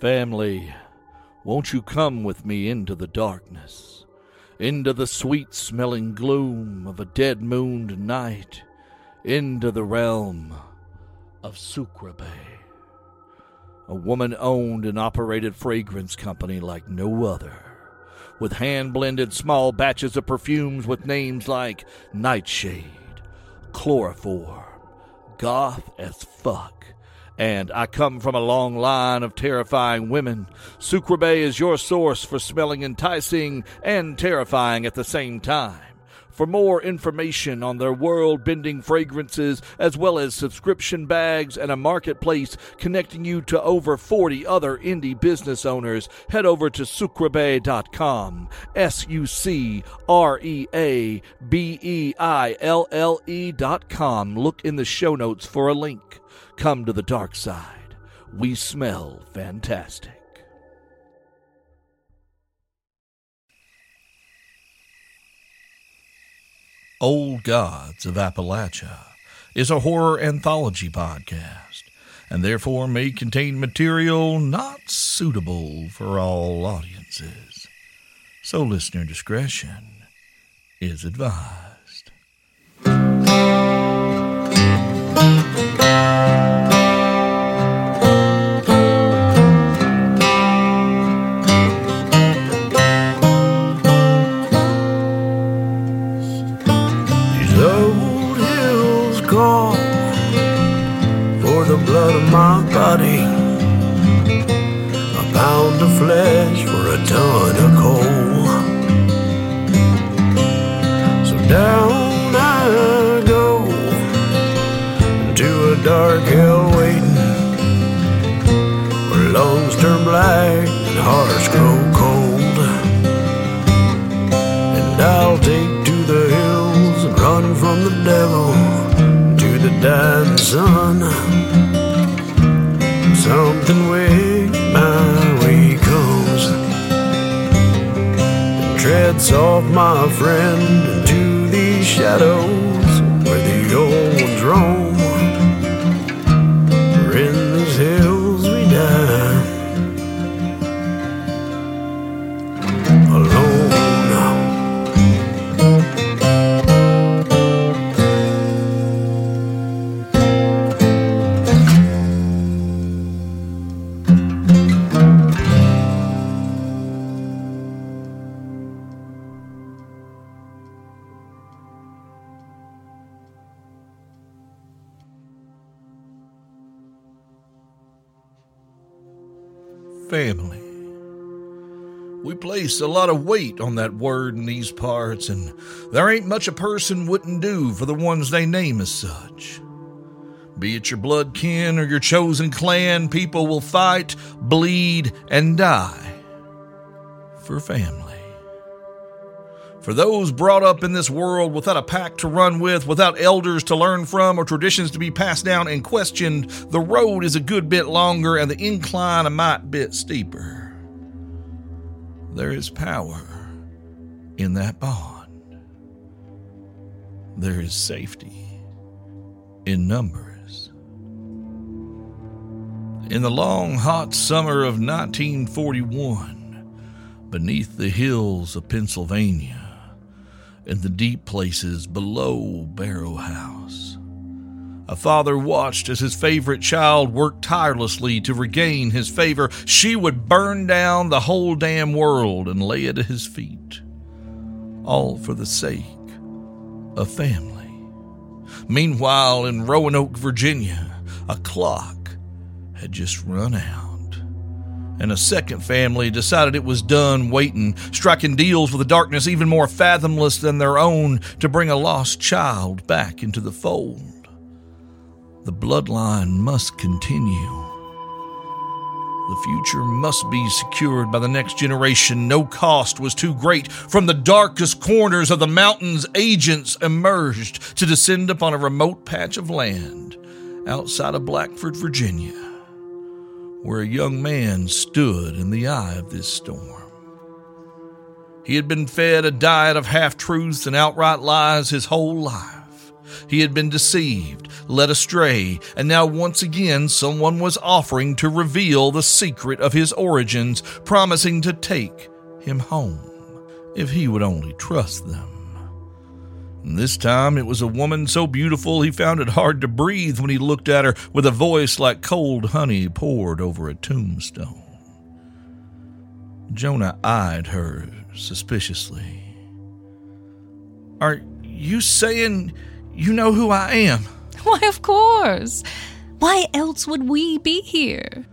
Family, won't you come with me into the darkness, into the sweet smelling gloom of a dead mooned night, into the realm of Sucre a woman owned and operated fragrance company like no other, with hand blended small batches of perfumes with names like Nightshade, Chloroform, Goth as Fuck and I come from a long line of terrifying women. Sucre Abeille is your source for smelling enticing and terrifying at the same time. For more information on their world bending fragrances, as well as subscription bags and a marketplace connecting you to over 40 other indie business owners, head over to sucreabeille.com. S U C R E A B E I L L E.com. Look in the show notes for a link. Come to the dark side. We smell fantastic. Old Gods of Appalachia is a horror anthology podcast and therefore may contain material not suitable for all audiences. So listener discretion is advised. These old hills call for the blood of my body. A pound of flesh for a ton of coal. So down dark hell waiting, where lungs turn black and hearts grow cold. And I'll take to the hills and run from the devil to the dying sun. Something way my way comes and treads off my friend into these shadows place a lot of weight on that word in these parts, and there ain't much a person wouldn't do for the ones they name as such. Be it your blood kin or your chosen clan, people will fight, bleed, and die for family. For those brought up in this world without a pack to run with, without elders to learn from, or traditions to be passed down and questioned, the road is a good bit longer and the incline a mite bit steeper. There is power in that bond. There is safety in numbers. In the long, hot summer of 1941, beneath the hills of Pennsylvania, in the deep places below Barrow House. A father watched as his favorite child worked tirelessly to regain his favor. She would burn down the whole damn world and lay it at his feet. All for the sake of family. Meanwhile, in Roanoke, Virginia, a clock had just run out and a second family decided it was done waiting, striking deals with a darkness even more fathomless than their own to bring a lost child back into the fold. The bloodline must continue. The future must be secured by the next generation. No cost was too great. From the darkest corners of the mountains, agents emerged to descend upon a remote patch of land outside of Blackford, Virginia where a young man stood in the eye of this storm. He had been fed a diet of half truths and outright lies his whole life. He had been deceived, led astray, and now once again someone was offering to reveal the secret of his origins, promising to take him home if he would only trust them. And this time it was a woman so beautiful he found it hard to breathe when he looked at her with a voice like cold honey poured over a tombstone. Jonah eyed her suspiciously. Are you saying you know who I am? Why, of course. Why else would we be here?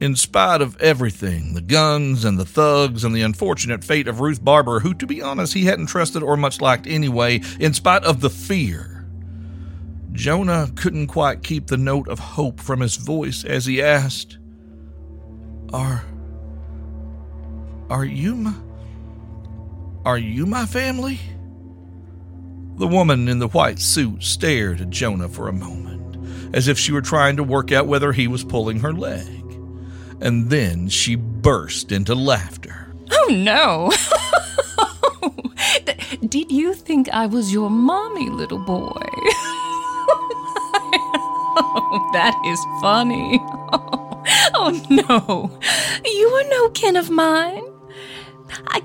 In spite of everything the guns and the thugs and the unfortunate fate of Ruth Barber, who, to be honest, he hadn't trusted or much liked anyway, in spite of the fear, Jonah couldn't quite keep the note of hope from his voice as he asked, Are. Are you my. Are you my family? The woman in the white suit stared at Jonah for a moment, as if she were trying to work out whether he was pulling her leg. And then she burst into laughter. Oh, no. Did you think I was your mommy, little boy? oh, that is funny. Oh, no. You are no kin of mine. I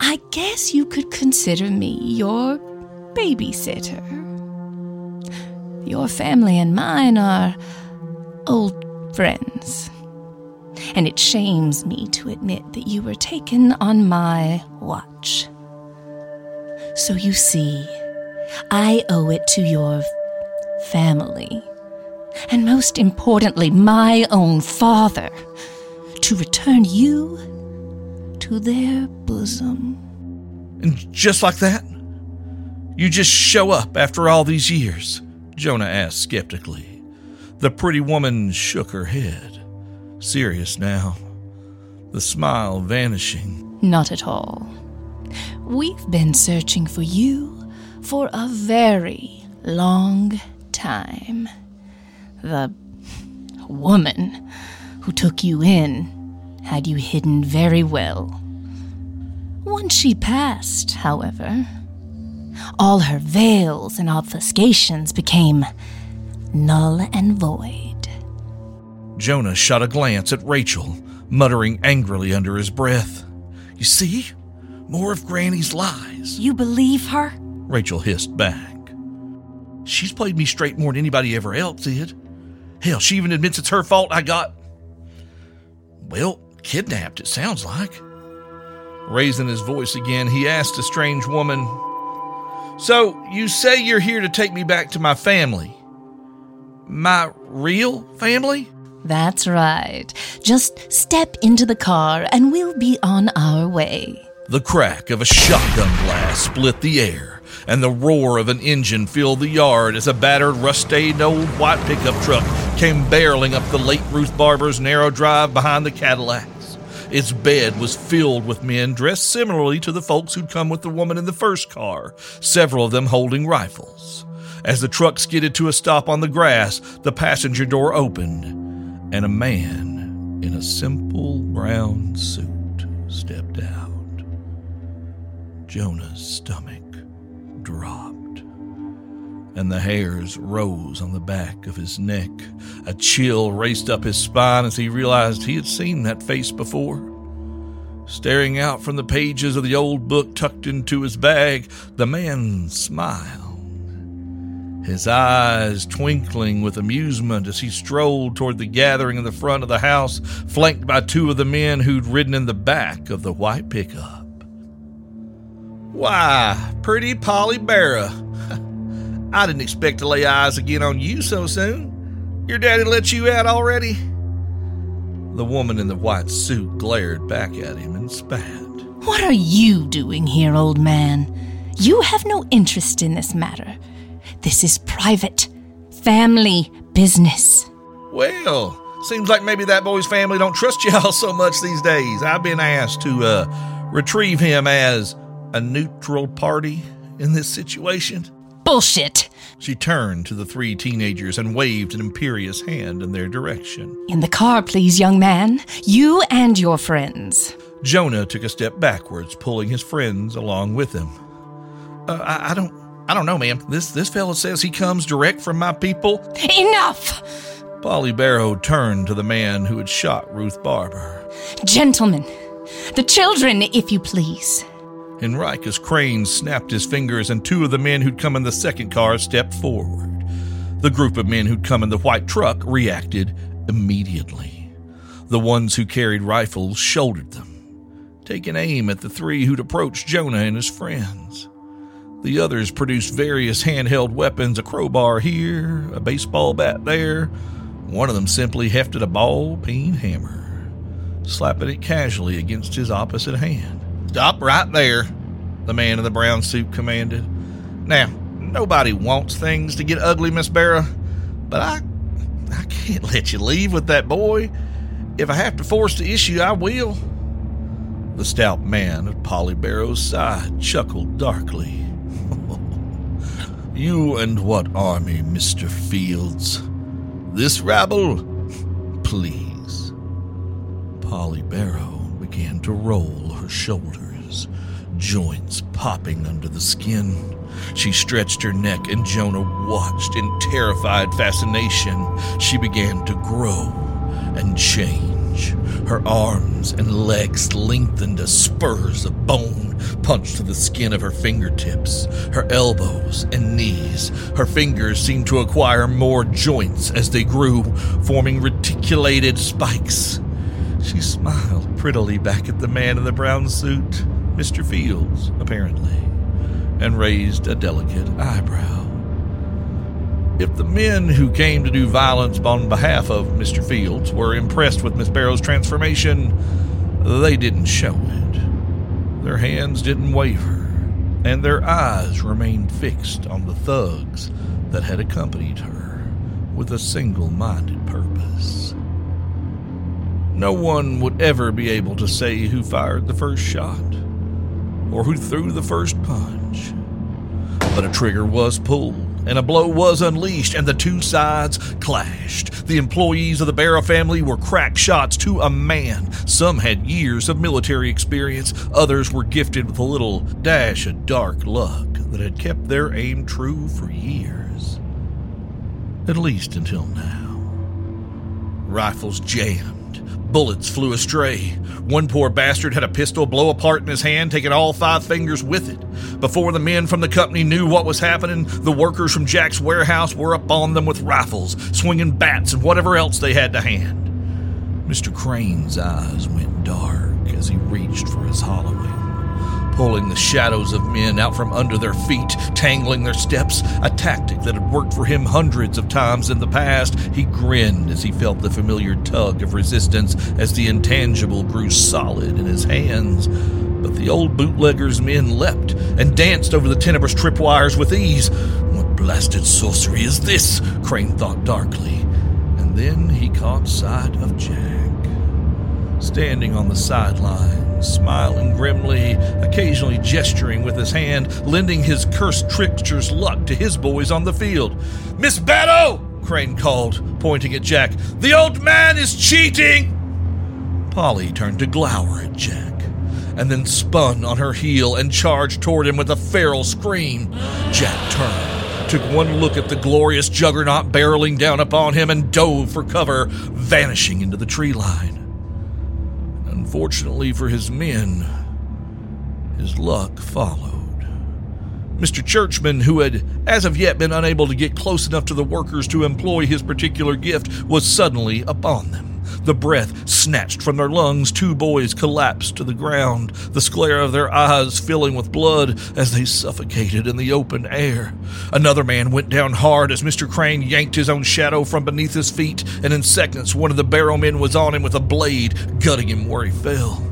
I guess you could consider me your babysitter. Your family and mine are old friends. And it shames me to admit that you were taken on my watch. So you see, I owe it to your family, and most importantly, my own father, to return you to their bosom. And just like that, you just show up after all these years? Jonah asked skeptically. The pretty woman shook her head, serious now, the smile vanishing. Not at all. We've been searching for you for a very long time. The woman who took you in had you hidden very well. Once she passed, however, all her veils and obfuscations became null and void. Jonah shot a glance at Rachel, muttering angrily under his breath. You see? More of Granny's lies. You believe her? Rachel hissed back. She's played me straight more than anybody ever else did. Hell, she even admits it's her fault I got. Well, kidnapped, it sounds like. Raising his voice again, he asked the strange woman, so, you say you're here to take me back to my family? My real family? That's right. Just step into the car and we'll be on our way. The crack of a shotgun blast split the air, and the roar of an engine filled the yard as a battered, rust-stained old white pickup truck came barreling up the late Ruth Barber's narrow drive behind the Cadillac. Its bed was filled with men dressed similarly to the folks who'd come with the woman in the first car, several of them holding rifles. As the truck skidded to a stop on the grass, the passenger door opened, and a man in a simple brown suit stepped out. Jonah's stomach dropped and the hairs rose on the back of his neck. A chill raced up his spine as he realized he had seen that face before. Staring out from the pages of the old book tucked into his bag, the man smiled, his eyes twinkling with amusement as he strolled toward the gathering in the front of the house, flanked by two of the men who'd ridden in the back of the white pickup. Why, pretty Polly Barrow, I didn't expect to lay eyes again on you so soon. Your daddy let you out already? The woman in the white suit glared back at him and spat. What are you doing here, old man? You have no interest in this matter. This is private, family business. Well, seems like maybe that boy's family don't trust y'all so much these days. I've been asked to uh, retrieve him as a neutral party in this situation. Bullshit. She turned to the three teenagers and waved an imperious hand in their direction. In the car, please, young man. You and your friends. Jonah took a step backwards, pulling his friends along with him. Uh, I, I, don't. I don't know, ma'am. This this fellow says he comes direct from my people. Enough! Polly Barrow turned to the man who had shot Ruth Barber. Gentlemen, the children, if you please. Henricus Crane snapped his fingers, and two of the men who'd come in the second car stepped forward. The group of men who'd come in the white truck reacted immediately. The ones who carried rifles shouldered them, taking aim at the three who'd approached Jonah and his friends. The others produced various handheld weapons a crowbar here, a baseball bat there. One of them simply hefted a ball peen hammer, slapping it casually against his opposite hand. Stop right there, the man in the brown suit commanded. Now, nobody wants things to get ugly, Miss Barrow, but I I can't let you leave with that boy. If I have to force the issue, I will. The stout man at Polly Barrow's side chuckled darkly. you and what army, Mr. Fields? This rabble? Please. Polly Barrow began to roll her shoulders, joints popping under the skin. She stretched her neck, and Jonah watched in terrified fascination. She began to grow and change. Her arms and legs lengthened as spurs of bone punched the skin of her fingertips, her elbows and knees. Her fingers seemed to acquire more joints as they grew, forming reticulated spikes. She smiled prettily back at the man in the brown suit, Mr. Fields, apparently, and raised a delicate eyebrow. If the men who came to do violence on behalf of Mr. Fields were impressed with Miss Barrow's transformation, they didn't show it. Their hands didn't waver, and their eyes remained fixed on the thugs that had accompanied her with a single minded purpose. No one would ever be able to say who fired the first shot or who threw the first punch. But a trigger was pulled, and a blow was unleashed, and the two sides clashed. The employees of the Barrow family were crack shots to a man. Some had years of military experience, others were gifted with a little dash of dark luck that had kept their aim true for years. At least until now. Rifles jammed. Bullets flew astray. One poor bastard had a pistol blow apart in his hand, taking all five fingers with it. Before the men from the company knew what was happening, the workers from Jack's warehouse were upon them with rifles, swinging bats, and whatever else they had to hand. Mr. Crane's eyes went dark as he reached for his hollowing pulling the shadows of men out from under their feet, tangling their steps, a tactic that had worked for him hundreds of times in the past. He grinned as he felt the familiar tug of resistance as the intangible grew solid in his hands. But the old bootlegger's men leapt and danced over the tenebrous tripwires with ease. What blasted sorcery is this? Crane thought darkly. And then he caught sight of Jack standing on the sideline, smiling grimly, occasionally gesturing with his hand, lending his cursed trickster's luck to his boys on the field. Miss Barrow! Crane called, pointing at Jack. The old man is cheating! Polly turned to glower at Jack, and then spun on her heel and charged toward him with a feral scream. Jack turned, took one look at the glorious juggernaut barreling down upon him, and dove for cover, vanishing into the tree line. Unfortunately for his men, his luck followed. Mr. Churchman, who had as of yet been unable to get close enough to the workers to employ his particular gift, was suddenly upon them. The breath snatched from their lungs, two boys collapsed to the ground, the sclera of their eyes filling with blood as they suffocated in the open air. Another man went down hard as Mr. Crane yanked his own shadow from beneath his feet, and in seconds one of the barrow men was on him with a blade, gutting him where he fell.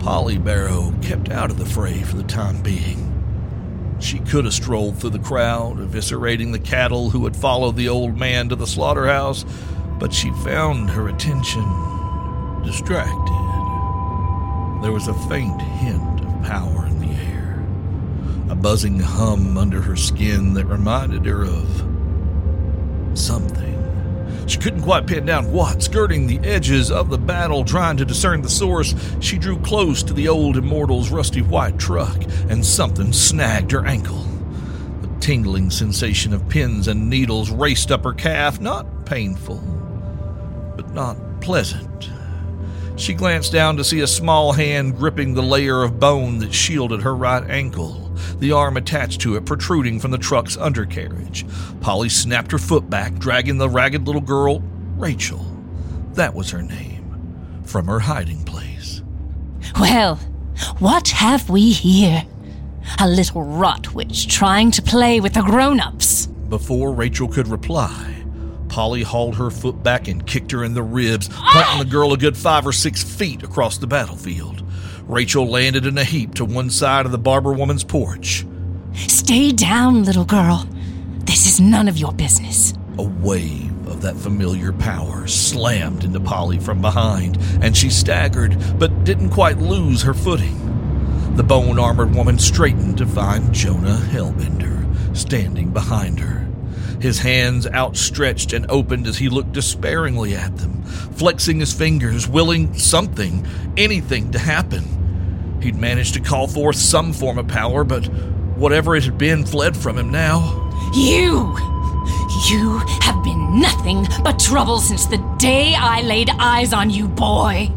Polly Barrow kept out of the fray for the time being. She could have strolled through the crowd, eviscerating the cattle who had followed the old man to the slaughterhouse, but she found her attention distracted. There was a faint hint of power in the air, a buzzing hum under her skin that reminded her of something. She couldn't quite pin down what. Skirting the edges of the battle, trying to discern the source, she drew close to the old immortal's rusty white truck, and something snagged her ankle. A tingling sensation of pins and needles raced up her calf, not painful, not pleasant. She glanced down to see a small hand gripping the layer of bone that shielded her right ankle, the arm attached to it protruding from the truck's undercarriage. Polly snapped her foot back, dragging the ragged little girl, Rachel, that was her name, from her hiding place. Well, what have we here? A little rot witch trying to play with the grown ups. Before Rachel could reply, Polly hauled her foot back and kicked her in the ribs, punting the girl a good five or six feet across the battlefield. Rachel landed in a heap to one side of the barber woman's porch. Stay down, little girl. This is none of your business. A wave of that familiar power slammed into Polly from behind, and she staggered, but didn't quite lose her footing. The bone armored woman straightened to find Jonah Hellbender standing behind her his hands outstretched and opened as he looked despairingly at them, flexing his fingers, willing something, anything to happen. He'd managed to call forth some form of power, but whatever it had been fled from him now. You! You have been nothing but trouble since the day I laid eyes on you, boy.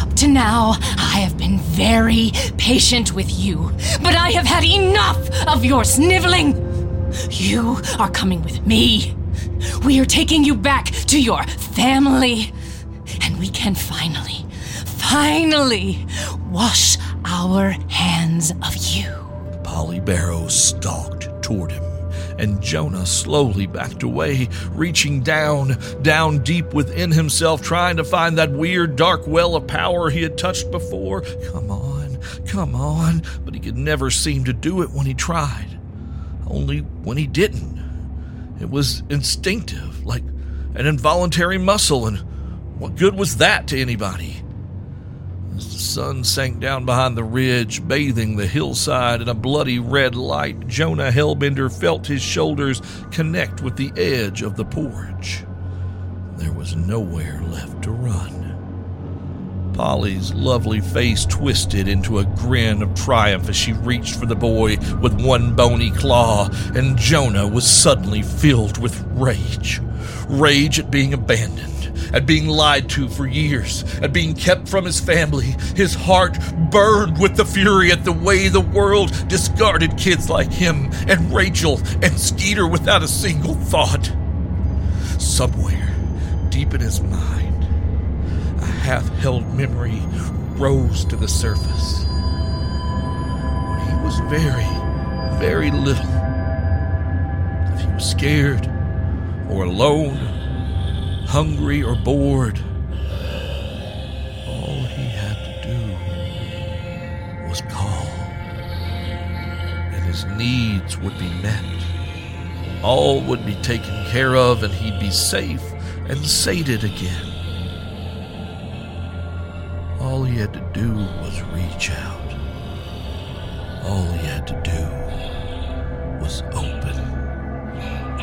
Up to now, I have been very patient with you, but I have had enough of your sniveling. You are coming with me. We are taking you back to your family. And we can finally, finally wash our hands of you. Polly Barrow stalked toward him, and Jonah slowly backed away, reaching down, down deep within himself, trying to find that weird dark well of power he had touched before. Come on, come on. But he could never seem to do it when he tried only when he didn't. It was instinctive, like an involuntary muscle, and what good was that to anybody? As the sun sank down behind the ridge, bathing the hillside in a bloody red light, Jonah Hellbender felt his shoulders connect with the edge of the porch. There was nowhere left to run. Polly's lovely face twisted into a grin of triumph as she reached for the boy with one bony claw, and Jonah was suddenly filled with rage. Rage at being abandoned, at being lied to for years, at being kept from his family. His heart burned with the fury at the way the world discarded kids like him and Rachel and Skeeter without a single thought. Somewhere, deep in his mind, half held memory rose to the surface. When he was very, very little, if he was scared or alone, hungry or bored, all he had to do was call, and his needs would be met. All would be taken care of, and he'd be safe and sated again. All he had to do was reach out. All he had to do was open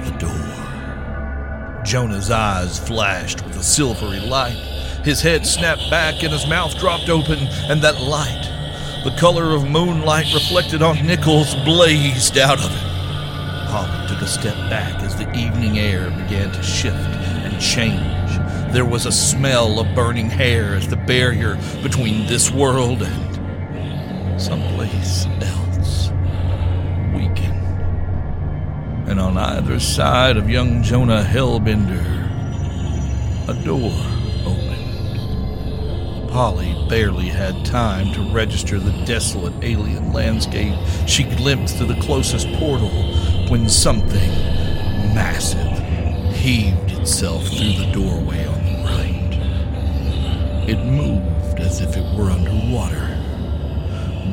the door. Jonah's eyes flashed with a silvery light. His head snapped back and his mouth dropped open, and that light, the color of moonlight reflected on nickels, blazed out of it. Polly took a step back as the evening air began to shift and change there was a smell of burning hair as the barrier between this world and someplace else weakened. And on either side of young Jonah Hellbender, a door opened. Polly barely had time to register the desolate alien landscape she glimpsed through the closest portal when something massive heaved itself through the doorway it moved as if it were underwater,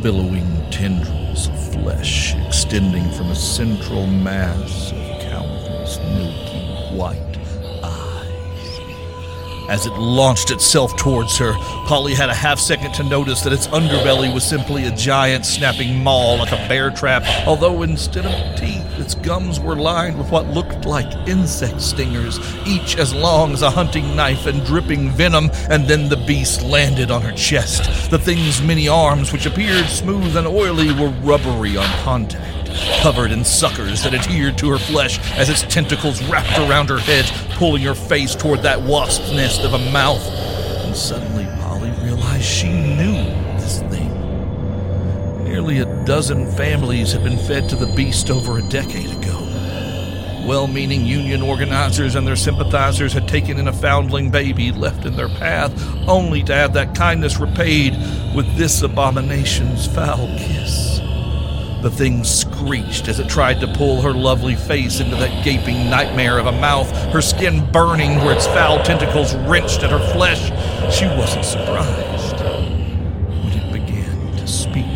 billowing tendrils of flesh extending from a central mass of countless milky white as it launched itself towards her, Polly had a half second to notice that its underbelly was simply a giant snapping maw like a bear trap, although instead of teeth, its gums were lined with what looked like insect stingers, each as long as a hunting knife and dripping venom, and then the beast landed on her chest. The thing's many arms, which appeared smooth and oily, were rubbery on contact covered in suckers that adhered to her flesh as its tentacles wrapped around her head, pulling her face toward that wasp's nest of a mouth. And suddenly Polly realized she knew this thing. Nearly a dozen families had been fed to the beast over a decade ago. Well meaning union organizers and their sympathizers had taken in a foundling baby left in their path, only to have that kindness repaid with this abomination's foul kiss. The thing screeched as it tried to pull her lovely face into that gaping nightmare of a mouth, her skin burning where its foul tentacles wrenched at her flesh. She wasn't surprised when it began to speak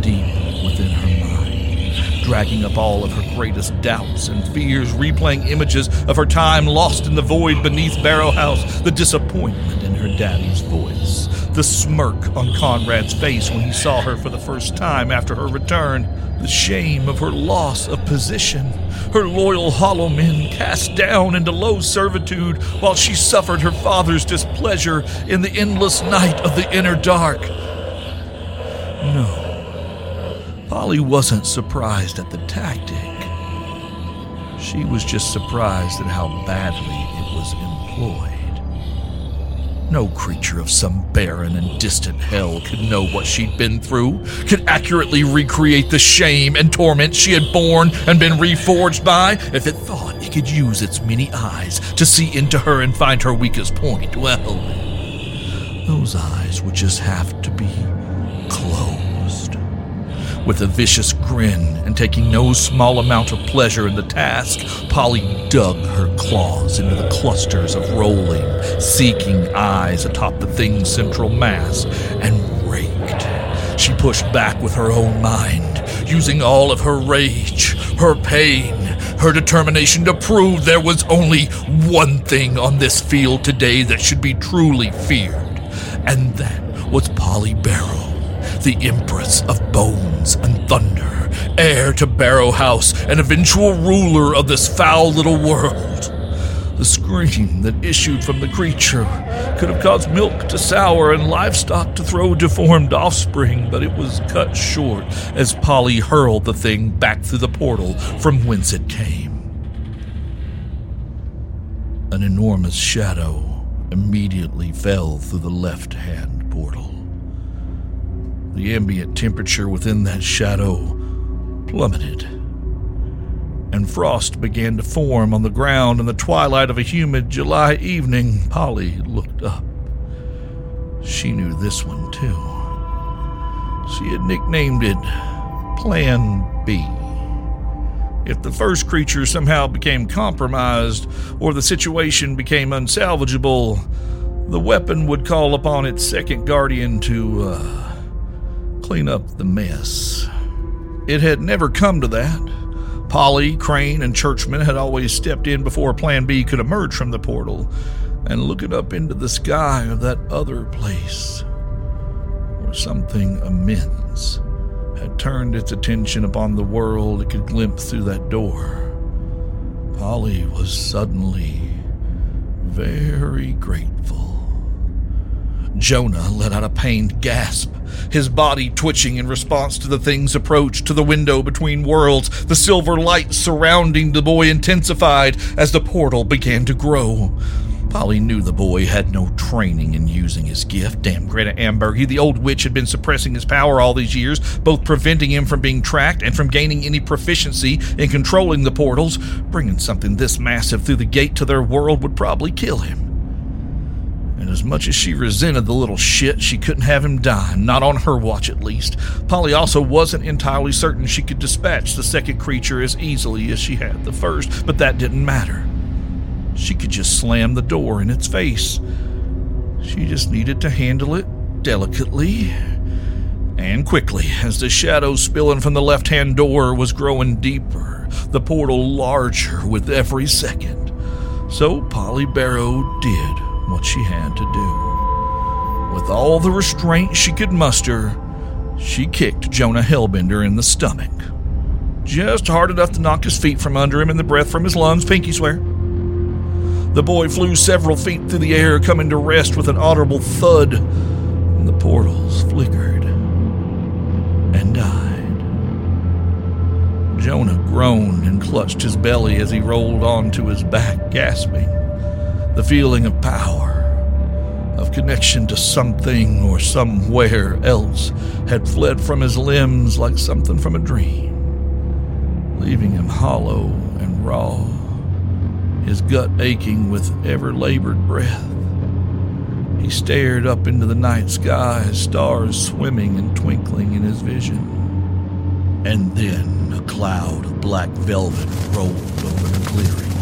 deep within her mind, dragging up all of her greatest doubts and fears, replaying images of her time lost in the void beneath Barrow House, the disappointment in her daddy's voice, the smirk on Conrad's face when he saw her for the first time after her return, the shame of her loss of position, her loyal hollow men cast down into low servitude while she suffered her father's displeasure in the endless night of the inner dark. No. Polly wasn't surprised at the tactic. She was just surprised at how badly it was employed. No creature of some barren and distant hell could know what she'd been through, could accurately recreate the shame and torment she had borne and been reforged by if it thought it could use its many eyes to see into her and find her weakest point. Well, those eyes would just have to be closed. With a vicious grin and taking no small amount of pleasure in the task, Polly dug her claws into the clusters of rolling, seeking eyes atop the thing's central mass and raked. She pushed back with her own mind, using all of her rage, her pain, her determination to prove there was only one thing on this field today that should be truly feared, and that was Polly Barrow the Empress of Bones and Thunder, heir to Barrow House, and eventual ruler of this foul little world. The scream that issued from the creature could have caused milk to sour and livestock to throw deformed offspring, but it was cut short as Polly hurled the thing back through the portal from whence it came. An enormous shadow immediately fell through the left hand portal. The ambient temperature within that shadow plummeted, and frost began to form on the ground in the twilight of a humid July evening. Polly looked up. She knew this one too. She had nicknamed it Plan B. If the first creature somehow became compromised or the situation became unsalvageable, the weapon would call upon its second guardian to uh, clean up the mess. It had never come to that. Polly, Crane, and Churchman had always stepped in before Plan B could emerge from the portal and looking up into the sky of that other place where something immense had turned its attention upon the world it could glimpse through that door. Polly was suddenly very grateful. Jonah let out a pained gasp, his body twitching in response to the thing's approach to the window between worlds. The silver light surrounding the boy intensified as the portal began to grow. Polly knew the boy had no training in using his gift. Damn Greta Ambergy, the old witch had been suppressing his power all these years, both preventing him from being tracked and from gaining any proficiency in controlling the portals. Bringing something this massive through the gate to their world would probably kill him. And as much as she resented the little shit, she couldn't have him die, not on her watch at least. Polly also wasn't entirely certain she could dispatch the second creature as easily as she had the first, but that didn't matter. She could just slam the door in its face. She just needed to handle it delicately and quickly as the shadow spilling from the left hand door was growing deeper, the portal larger with every second. So Polly Barrow did what she had to do. With all the restraint she could muster, she kicked Jonah Hellbender in the stomach. Just hard enough to knock his feet from under him and the breath from his lungs, Pinky swear. The boy flew several feet through the air, coming to rest with an audible thud, and the portals flickered and died. Jonah groaned and clutched his belly as he rolled onto his back, gasping. The feeling of power, of connection to something or somewhere else, had fled from his limbs like something from a dream, leaving him hollow and raw, his gut aching with ever labored breath. He stared up into the night sky, stars swimming and twinkling in his vision. And then a cloud of black velvet rolled over the clearing,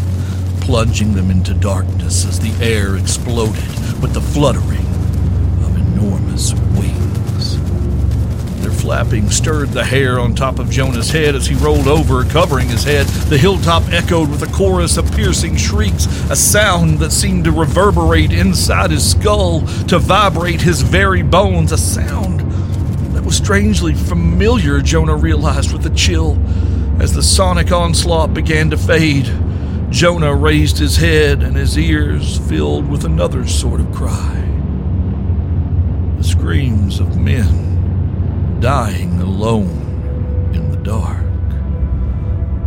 plunging them into darkness as the air exploded with the fluttering of enormous wings. Their flapping stirred the hair on top of Jonah's head as he rolled over, covering his head. The hilltop echoed with a chorus of piercing shrieks, a sound that seemed to reverberate inside his skull, to vibrate his very bones, a sound that was strangely familiar, Jonah realized with a chill. As the sonic onslaught began to fade, Jonah raised his head and his ears filled with another sort of cry. The screams of men dying alone in the dark.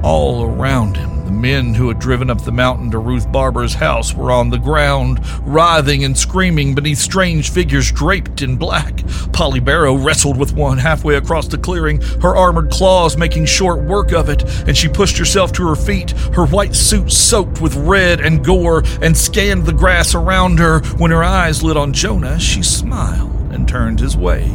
All around him, the men who had driven up the mountain to Ruth Barber's house were on the ground, writhing and screaming beneath strange figures draped in black. Polly Barrow wrestled with one halfway across the clearing, her armored claws making short work of it, and she pushed herself to her feet, her white suit soaked with red and gore, and scanned the grass around her. When her eyes lit on Jonah, she smiled and turned his way.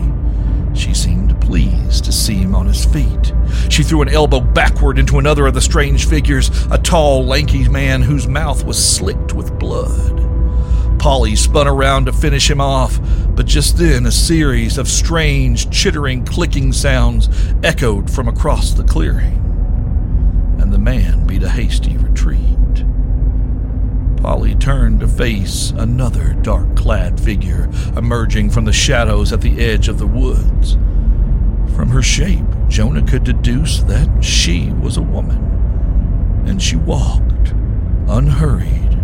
She seemed pleased to see him on his feet. She threw an elbow backward into another of the strange figures, a tall, lanky man whose mouth was slicked with blood. Polly spun around to finish him off, but just then a series of strange, chittering, clicking sounds echoed from across the clearing, and the man beat a hasty retreat. Polly turned to face another dark clad figure emerging from the shadows at the edge of the woods. From her shape, Jonah could deduce that she was a woman, and she walked, unhurried,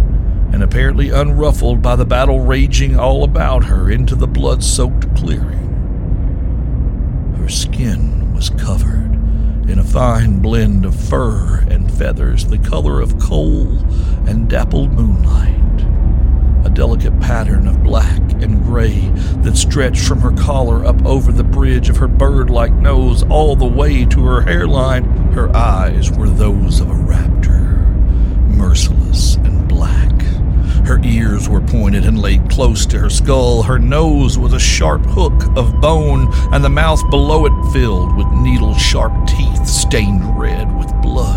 and apparently unruffled by the battle raging all about her into the blood soaked clearing. Her skin was covered in a fine blend of fur and feathers, the color of coal and dappled moonlight. A delicate pattern of black and gray that stretched from her collar up over the bridge of her bird like nose all the way to her hairline. Her eyes were those of a raptor, merciless and black. Her ears were pointed and laid close to her skull. Her nose was a sharp hook of bone, and the mouth below it filled with needle sharp teeth stained red with blood.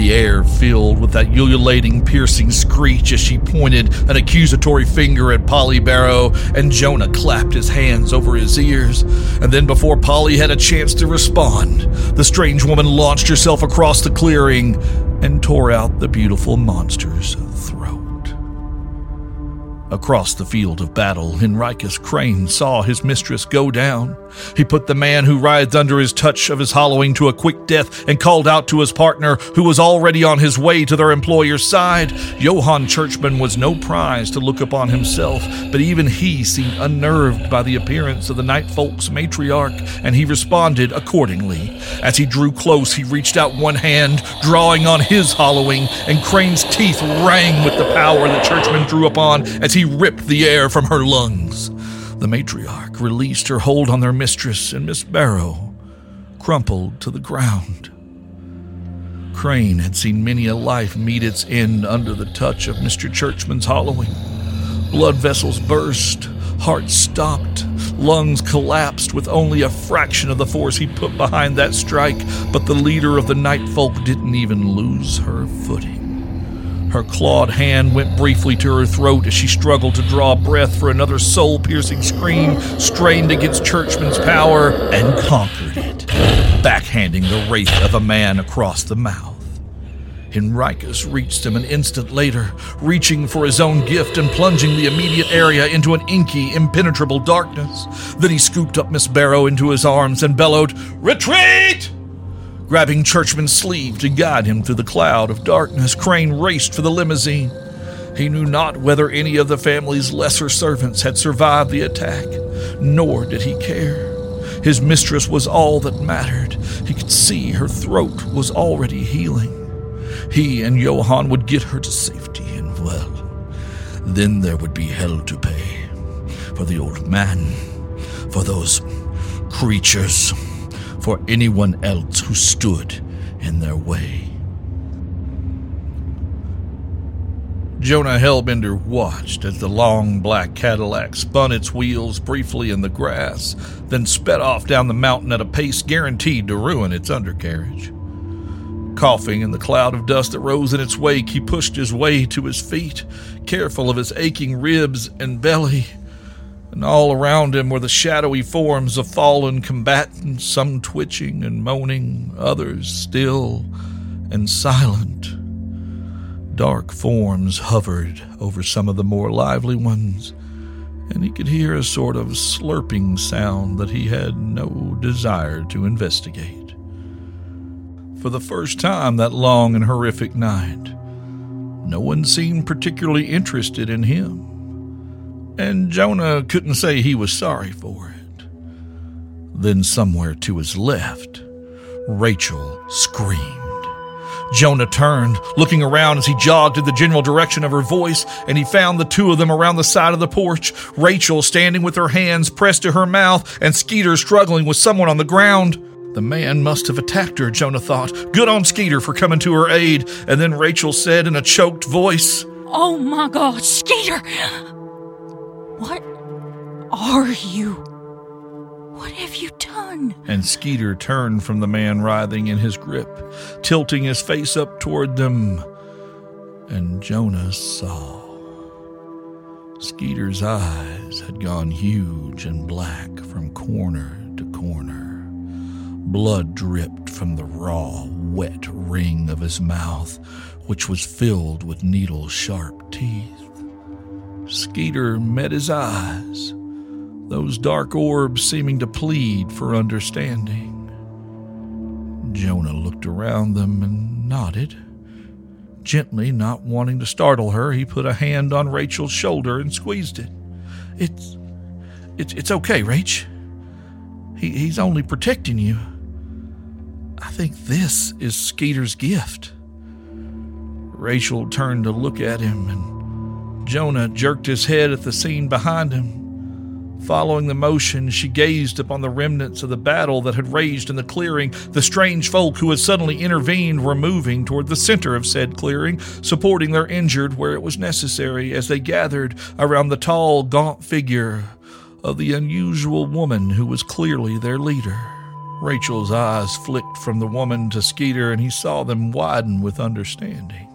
The air filled with that ululating, piercing screech as she pointed an accusatory finger at Polly Barrow, and Jonah clapped his hands over his ears. And then, before Polly had a chance to respond, the strange woman launched herself across the clearing and tore out the beautiful monster's throat. Across the field of battle, Henricus Crane saw his mistress go down. He put the man who writhed under his touch of his hollowing to a quick death and called out to his partner, who was already on his way to their employer's side. Johann Churchman was no prize to look upon himself, but even he seemed unnerved by the appearance of the night folk's matriarch, and he responded accordingly. As he drew close, he reached out one hand, drawing on his hollowing, and Crane's teeth rang with the power that Churchman drew upon as he he ripped the air from her lungs. The matriarch released her hold on their mistress, and Miss Barrow crumpled to the ground. Crane had seen many a life meet its end under the touch of Mr. Churchman's hollowing. Blood vessels burst, hearts stopped, lungs collapsed with only a fraction of the force he put behind that strike, but the leader of the night folk didn't even lose her footing. Her clawed hand went briefly to her throat as she struggled to draw breath for another soul piercing scream, strained against Churchman's power, and conquered it, backhanding the wraith of a man across the mouth. Henricus reached him an instant later, reaching for his own gift and plunging the immediate area into an inky, impenetrable darkness. Then he scooped up Miss Barrow into his arms and bellowed, Retreat! Grabbing Churchman's sleeve to guide him through the cloud of darkness, Crane raced for the limousine. He knew not whether any of the family's lesser servants had survived the attack, nor did he care. His mistress was all that mattered. He could see her throat was already healing. He and Johann would get her to safety, and well, then there would be hell to pay for the old man, for those creatures, for anyone else who stood in their way. Jonah Hellbender watched as the long black Cadillac spun its wheels briefly in the grass, then sped off down the mountain at a pace guaranteed to ruin its undercarriage. Coughing in the cloud of dust that rose in its wake, he pushed his way to his feet, careful of his aching ribs and belly. And all around him were the shadowy forms of fallen combatants, some twitching and moaning, others still and silent. Dark forms hovered over some of the more lively ones, and he could hear a sort of slurping sound that he had no desire to investigate. For the first time that long and horrific night, no one seemed particularly interested in him, and Jonah couldn't say he was sorry for it. Then, somewhere to his left, Rachel screamed. Jonah turned, looking around as he jogged in the general direction of her voice, and he found the two of them around the side of the porch Rachel standing with her hands pressed to her mouth, and Skeeter struggling with someone on the ground. The man must have attacked her, Jonah thought. Good on Skeeter for coming to her aid. And then Rachel said in a choked voice, Oh my God, Skeeter! What are you? What have you done? And Skeeter turned from the man writhing in his grip, tilting his face up toward them. And Jonah saw. Skeeter's eyes had gone huge and black from corner to corner. Blood dripped from the raw, wet ring of his mouth, which was filled with needle sharp teeth. Skeeter met his eyes those dark orbs seeming to plead for understanding. Jonah looked around them and nodded. Gently, not wanting to startle her, he put a hand on Rachel's shoulder and squeezed it. It's it's it's okay, Rach. He, he's only protecting you. I think this is Skeeter's gift. Rachel turned to look at him, and Jonah jerked his head at the scene behind him. Following the motion, she gazed upon the remnants of the battle that had raged in the clearing. The strange folk who had suddenly intervened were moving toward the center of said clearing, supporting their injured where it was necessary as they gathered around the tall, gaunt figure of the unusual woman who was clearly their leader. Rachel's eyes flicked from the woman to Skeeter, and he saw them widen with understanding.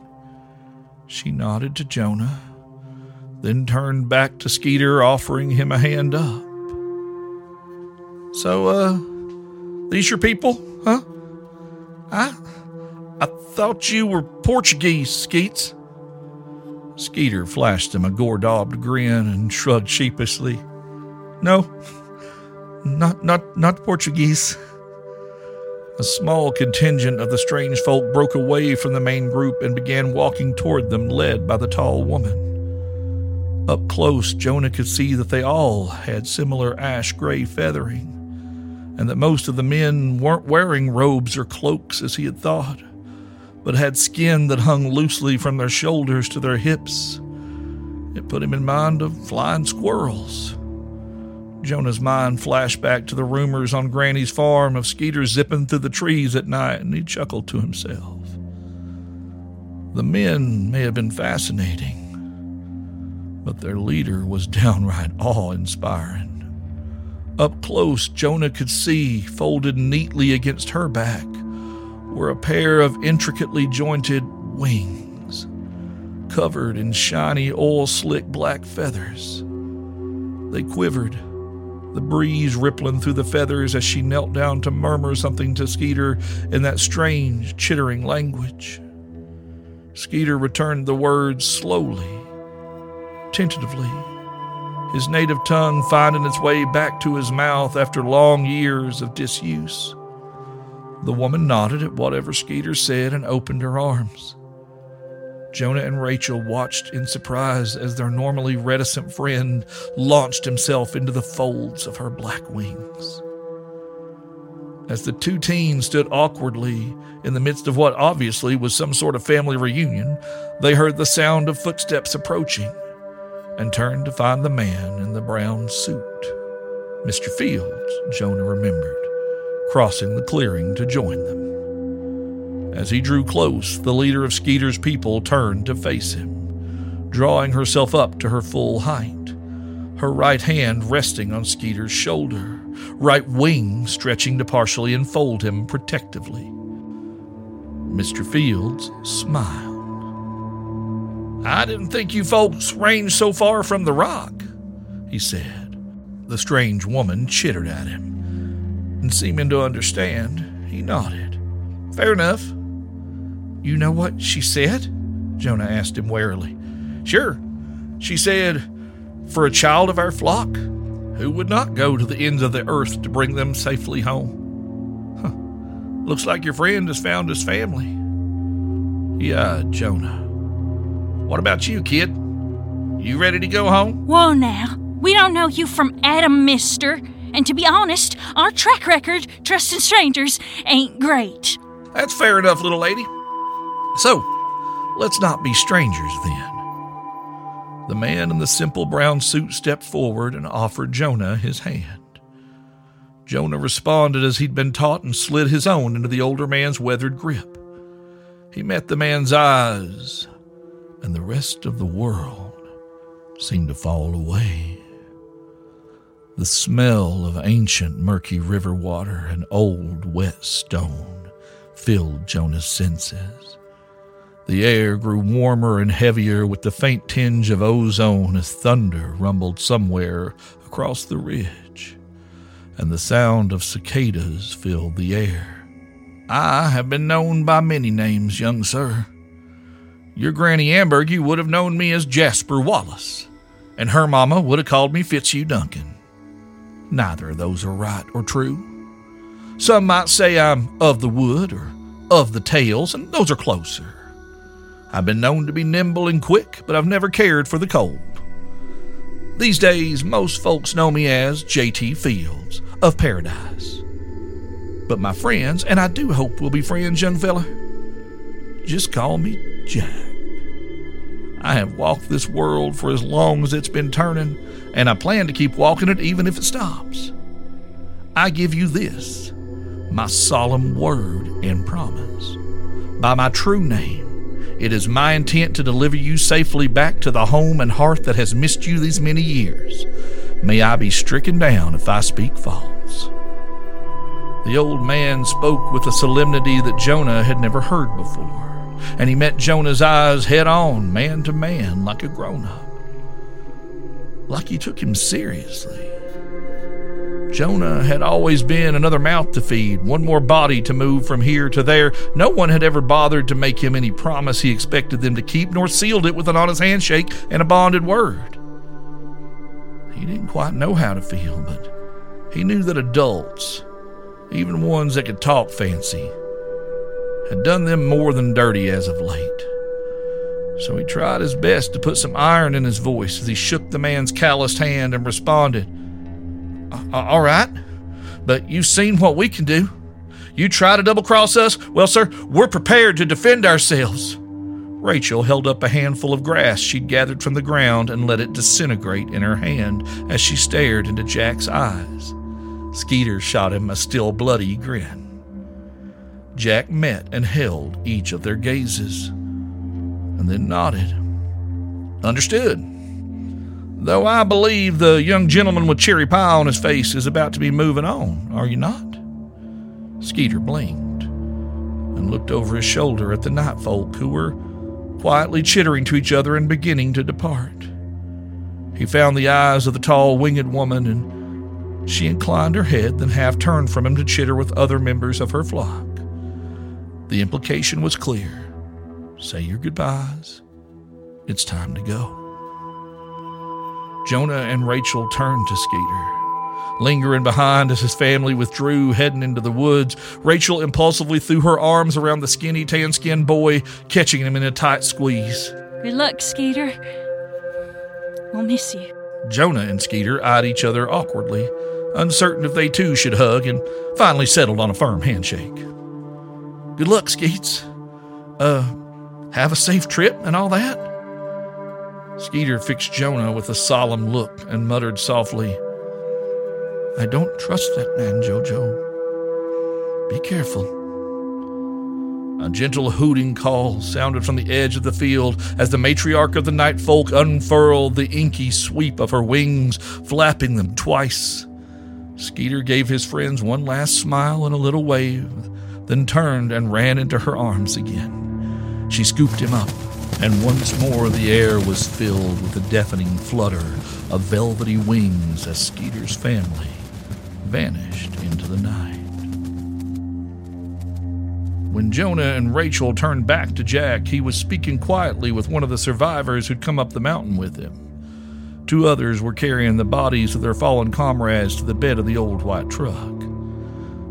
She nodded to Jonah then turned back to Skeeter, offering him a hand up. So, uh, these your people, huh? I, I thought you were Portuguese, Skeets. Skeeter flashed him a gore-daubed grin and shrugged sheepishly. No, not, not, not Portuguese. A small contingent of the strange folk broke away from the main group and began walking toward them, led by the tall woman. Up close, Jonah could see that they all had similar ash gray feathering, and that most of the men weren't wearing robes or cloaks as he had thought, but had skin that hung loosely from their shoulders to their hips. It put him in mind of flying squirrels. Jonah's mind flashed back to the rumors on Granny's farm of Skeeter zipping through the trees at night, and he chuckled to himself. The men may have been fascinating, but their leader was downright awe inspiring. Up close, Jonah could see, folded neatly against her back, were a pair of intricately jointed wings, covered in shiny, oil slick black feathers. They quivered, the breeze rippling through the feathers as she knelt down to murmur something to Skeeter in that strange, chittering language. Skeeter returned the words slowly tentatively, his native tongue finding its way back to his mouth after long years of disuse. The woman nodded at whatever Skeeter said and opened her arms. Jonah and Rachel watched in surprise as their normally reticent friend launched himself into the folds of her black wings. As the two teens stood awkwardly in the midst of what obviously was some sort of family reunion, they heard the sound of footsteps approaching and turned to find the man in the brown suit. Mr. Fields, Jonah remembered, crossing the clearing to join them. As he drew close, the leader of Skeeter's people turned to face him, drawing herself up to her full height, her right hand resting on Skeeter's shoulder, right wing stretching to partially enfold him protectively. Mr. Fields smiled. I didn't think you folks ranged so far from the rock, he said. The strange woman chittered at him, and seeming to understand, he nodded. Fair enough. You know what she said? Jonah asked him warily. Sure. She said, For a child of our flock, who would not go to the ends of the earth to bring them safely home? Huh. Looks like your friend has found his family. Yeah, Jonah. What about you, kid? You ready to go home? Whoa now. We don't know you from Adam, mister. And to be honest, our track record trusting strangers ain't great. That's fair enough, little lady. So, let's not be strangers then. The man in the simple brown suit stepped forward and offered Jonah his hand. Jonah responded as he'd been taught and slid his own into the older man's weathered grip. He met the man's eyes, and the rest of the world seemed to fall away. The smell of ancient murky river water and old wet stone filled Jonah's senses. The air grew warmer and heavier with the faint tinge of ozone as thunder rumbled somewhere across the ridge, and the sound of cicadas filled the air. I have been known by many names, young sir. Your Granny Amberg you would have known me as Jasper Wallace, and her mama would have called me Fitzhugh Duncan. Neither of those are right or true. Some might say I'm of the wood or of the tales, and those are closer. I've been known to be nimble and quick, but I've never cared for the cold. These days, most folks know me as J.T. Fields of Paradise. But my friends, and I do hope we'll be friends, young fella, just call me Jack. I have walked this world for as long as it's been turning, and I plan to keep walking it even if it stops. I give you this, my solemn word and promise. By my true name, it is my intent to deliver you safely back to the home and hearth that has missed you these many years. May I be stricken down if I speak false. The old man spoke with a solemnity that Jonah had never heard before, and he met Jonah's eyes head on, man to man, like a grown up. Like he took him seriously. Jonah had always been another mouth to feed, one more body to move from here to there. No one had ever bothered to make him any promise he expected them to keep, nor sealed it with an honest handshake and a bonded word. He didn't quite know how to feel, but he knew that adults, even ones that could talk fancy, had done them more than dirty as of late. So he tried his best to put some iron in his voice as he shook the man's calloused hand and responded. All right, but you've seen what we can do. You try to double cross us? Well, sir, we're prepared to defend ourselves. Rachel held up a handful of grass she'd gathered from the ground and let it disintegrate in her hand as she stared into Jack's eyes. Skeeter shot him a still bloody grin. Jack met and held each of their gazes, and then nodded. Understood. Though I believe the young gentleman with cherry pie on his face is about to be moving on, are you not? Skeeter blinked and looked over his shoulder at the night folk who were quietly chittering to each other and beginning to depart. He found the eyes of the tall winged woman, and she inclined her head, then half turned from him to chitter with other members of her flock. The implication was clear say your goodbyes. It's time to go. Jonah and Rachel turned to Skeeter. Lingering behind as his family withdrew, heading into the woods, Rachel impulsively threw her arms around the skinny, tan skinned boy, catching him in a tight squeeze. Good luck, Skeeter. We'll miss you. Jonah and Skeeter eyed each other awkwardly, uncertain if they too should hug, and finally settled on a firm handshake. Good luck, Skeets. Uh, have a safe trip and all that? Skeeter fixed Jonah with a solemn look and muttered softly, I don't trust that man, Jojo. Be careful. A gentle hooting call sounded from the edge of the field as the matriarch of the night folk unfurled the inky sweep of her wings, flapping them twice. Skeeter gave his friends one last smile and a little wave, then turned and ran into her arms again. She scooped him up, and once more the air was filled with a deafening flutter of velvety wings as Skeeter's family vanished into the night. When Jonah and Rachel turned back to Jack, he was speaking quietly with one of the survivors who'd come up the mountain with him. Two others were carrying the bodies of their fallen comrades to the bed of the old white truck.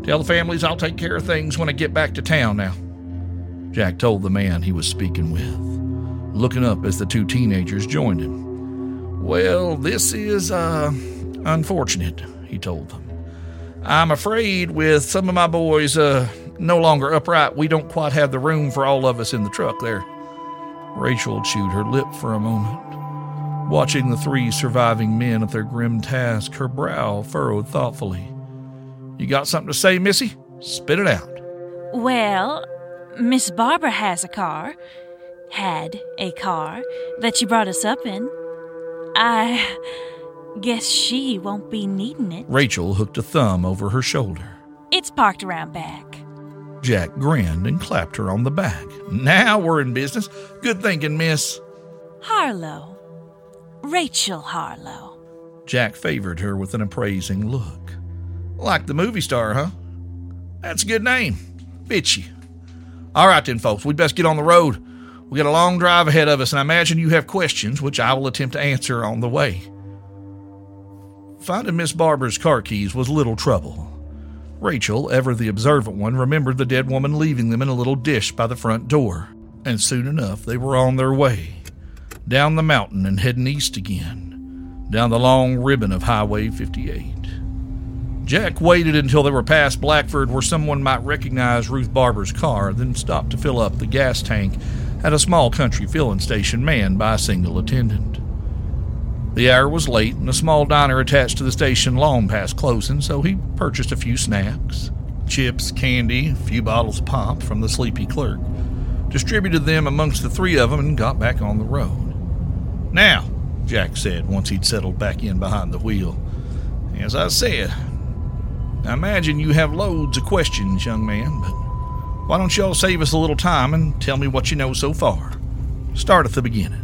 Tell the families I'll take care of things when I get back to town now, Jack told the man he was speaking with, looking up as the two teenagers joined him. Well, this is, uh, unfortunate, he told them. I'm afraid with some of my boys, uh, no longer upright, we don't quite have the room for all of us in the truck there. Rachel chewed her lip for a moment, watching the three surviving men at their grim task, her brow furrowed thoughtfully. You got something to say, Missy? Spit it out. Well, Miss Barbara has a car, had a car that she brought us up in. I guess she won't be needing it. Rachel hooked a thumb over her shoulder. It's parked around back. Jack grinned and clapped her on the back. Now we're in business. Good thinking, miss. Harlow. Rachel Harlow. Jack favored her with an appraising look. Like the movie star, huh? That's a good name. Bitchy. All right, then, folks, we'd best get on the road. We got a long drive ahead of us, and I imagine you have questions, which I will attempt to answer on the way. Finding Miss Barbara's car keys was little trouble. Rachel, ever the observant one, remembered the dead woman leaving them in a little dish by the front door, and soon enough they were on their way. Down the mountain and heading east again, down the long ribbon of Highway 58. Jack waited until they were past Blackford where someone might recognize Ruth Barber's car, then stopped to fill up the gas tank at a small country filling station manned by a single attendant. The hour was late, and a small diner attached to the station long past closing, so he purchased a few snacks chips, candy, a few bottles of pop from the sleepy clerk, distributed them amongst the three of them, and got back on the road. Now, Jack said once he'd settled back in behind the wheel, as I said, I imagine you have loads of questions, young man, but why don't y'all save us a little time and tell me what you know so far? Start at the beginning.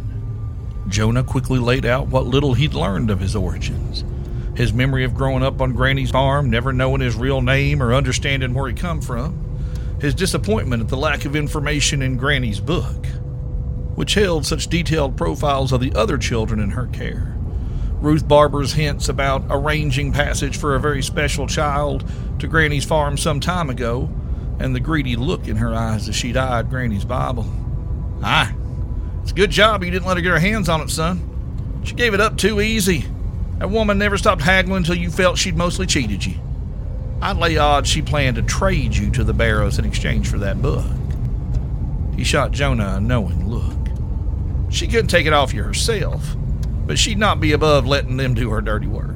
Jonah quickly laid out what little he'd learned of his origins. His memory of growing up on Granny's farm, never knowing his real name or understanding where he come from. His disappointment at the lack of information in Granny's book, which held such detailed profiles of the other children in her care. Ruth Barber's hints about arranging passage for a very special child to Granny's farm some time ago, and the greedy look in her eyes as she'd eyed Granny's Bible. Aye, it's a good job you didn't let her get her hands on it, son. She gave it up too easy. That woman never stopped haggling until you felt she'd mostly cheated you. I'd lay odds she planned to trade you to the Barrows in exchange for that book. He shot Jonah a knowing look. She couldn't take it off you herself, but she'd not be above letting them do her dirty work.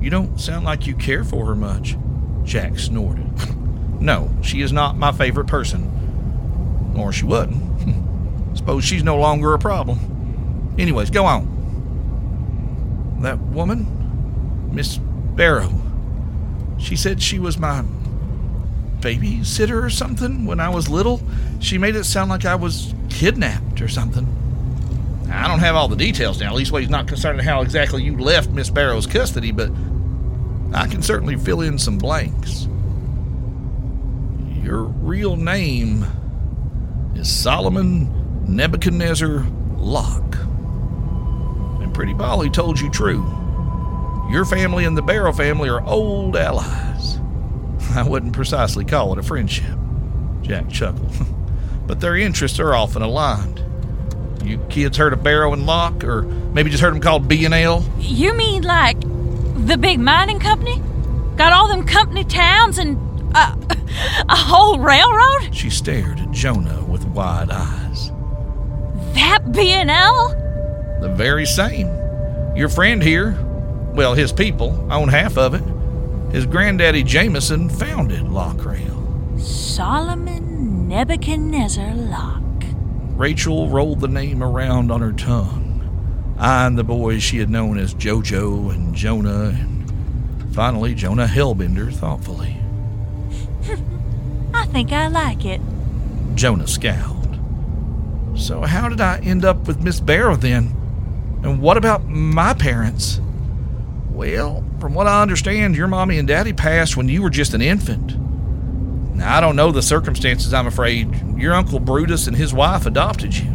You don't sound like you care for her much, Jack snorted. no, she is not my favorite person. Or she wasn't. Suppose she's no longer a problem. Anyways, go on. That woman, Miss Barrow, she said she was my babysitter or something when I was little. She made it sound like I was kidnapped or something. I don't have all the details now. At least, well, he's not concerned how exactly you left Miss Barrow's custody, but I can certainly fill in some blanks. Your real name is Solomon Nebuchadnezzar Locke. And Pretty Polly told you true. Your family and the Barrow family are old allies. I wouldn't precisely call it a friendship, Jack chuckled. but their interests are often aligned. You kids heard of Barrow and Locke, or maybe just heard them called B and L? You mean like the big mining company? Got all them company towns and uh, a whole railroad? She stared at Jonah with wide eyes. That B&L? The very same. Your friend here, well, his people, own half of it. His granddaddy Jameson founded Lockrail. Solomon Nebuchadnezzar Locke. Rachel rolled the name around on her tongue, eyeing the boys she had known as Jojo and Jonah, and finally Jonah Hellbender thoughtfully. I think I like it. Jonah scowled. So, how did I end up with Miss Barrow then? And what about my parents? Well, from what I understand, your mommy and daddy passed when you were just an infant. Now, I don't know the circumstances, I'm afraid. Your Uncle Brutus and his wife adopted you.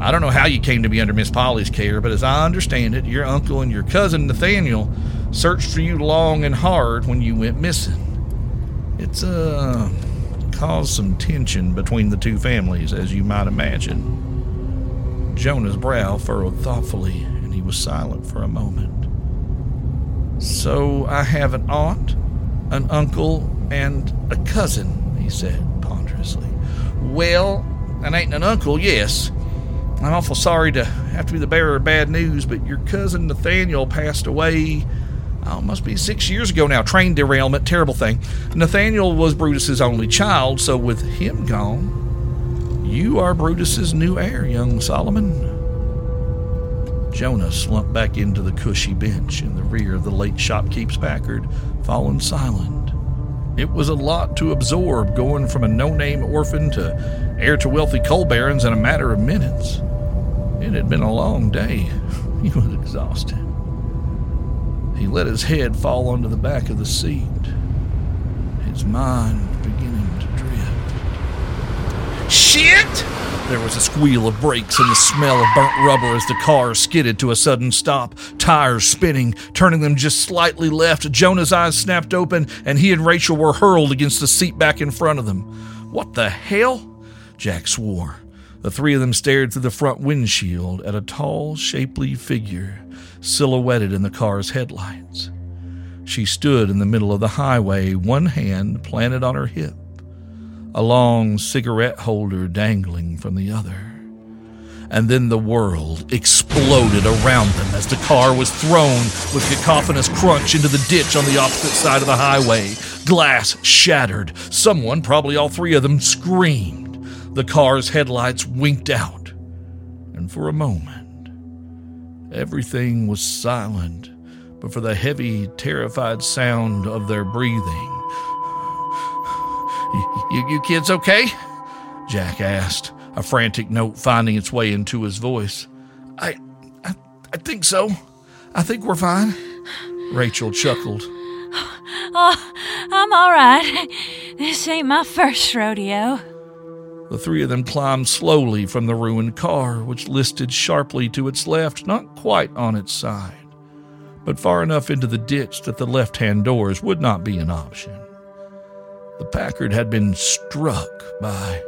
I don't know how you came to be under Miss Polly's care, but as I understand it, your uncle and your cousin Nathaniel searched for you long and hard when you went missing. It's, uh, caused some tension between the two families, as you might imagine. Jonah's brow furrowed thoughtfully, and he was silent for a moment. So I have an aunt, an uncle, and a cousin, he said ponderously. Well, that ain't an uncle, yes. I'm awful sorry to have to be the bearer of bad news, but your cousin Nathaniel passed away oh, must be six years ago now. Train derailment, terrible thing. Nathaniel was Brutus's only child, so with him gone, you are Brutus's new heir, young Solomon. Jonah slumped back into the cushy bench in the rear of the late shopkeep's Packard, fallen silent. It was a lot to absorb, going from a no-name orphan to heir to wealthy coal barons in a matter of minutes. It had been a long day. He was exhausted. He let his head fall onto the back of the seat, his mind beginning to drift. Shit! There was a squeal of brakes and the smell of burnt rubber as the car skidded to a sudden stop, tires spinning, turning them just slightly left. Jonah's eyes snapped open, and he and Rachel were hurled against the seat back in front of them. What the hell? Jack swore. The three of them stared through the front windshield at a tall, shapely figure silhouetted in the car's headlights. She stood in the middle of the highway, one hand planted on her hip, a long cigarette holder dangling from the other. And then the world exploded around them as the car was thrown with cacophonous crunch into the ditch on the opposite side of the highway. Glass shattered. Someone, probably all three of them, screamed. The car's headlights winked out. And for a moment, Everything was silent, but for the heavy, terrified sound of their breathing. You, you kids okay? Jack asked, a frantic note finding its way into his voice. I, I, I think so. I think we're fine. Rachel chuckled. Oh, I'm all right. This ain't my first rodeo. The three of them climbed slowly from the ruined car, which listed sharply to its left, not quite on its side, but far enough into the ditch that the left hand doors would not be an option. The Packard had been struck by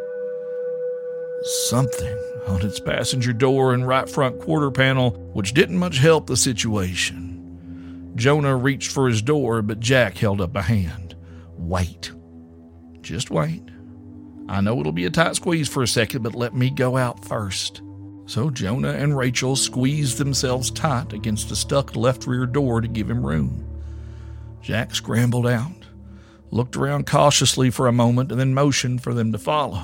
something on its passenger door and right front quarter panel, which didn't much help the situation. Jonah reached for his door, but Jack held up a hand. Wait. Just wait. I know it'll be a tight squeeze for a second, but let me go out first. So Jonah and Rachel squeezed themselves tight against the stuck left rear door to give him room. Jack scrambled out, looked around cautiously for a moment, and then motioned for them to follow.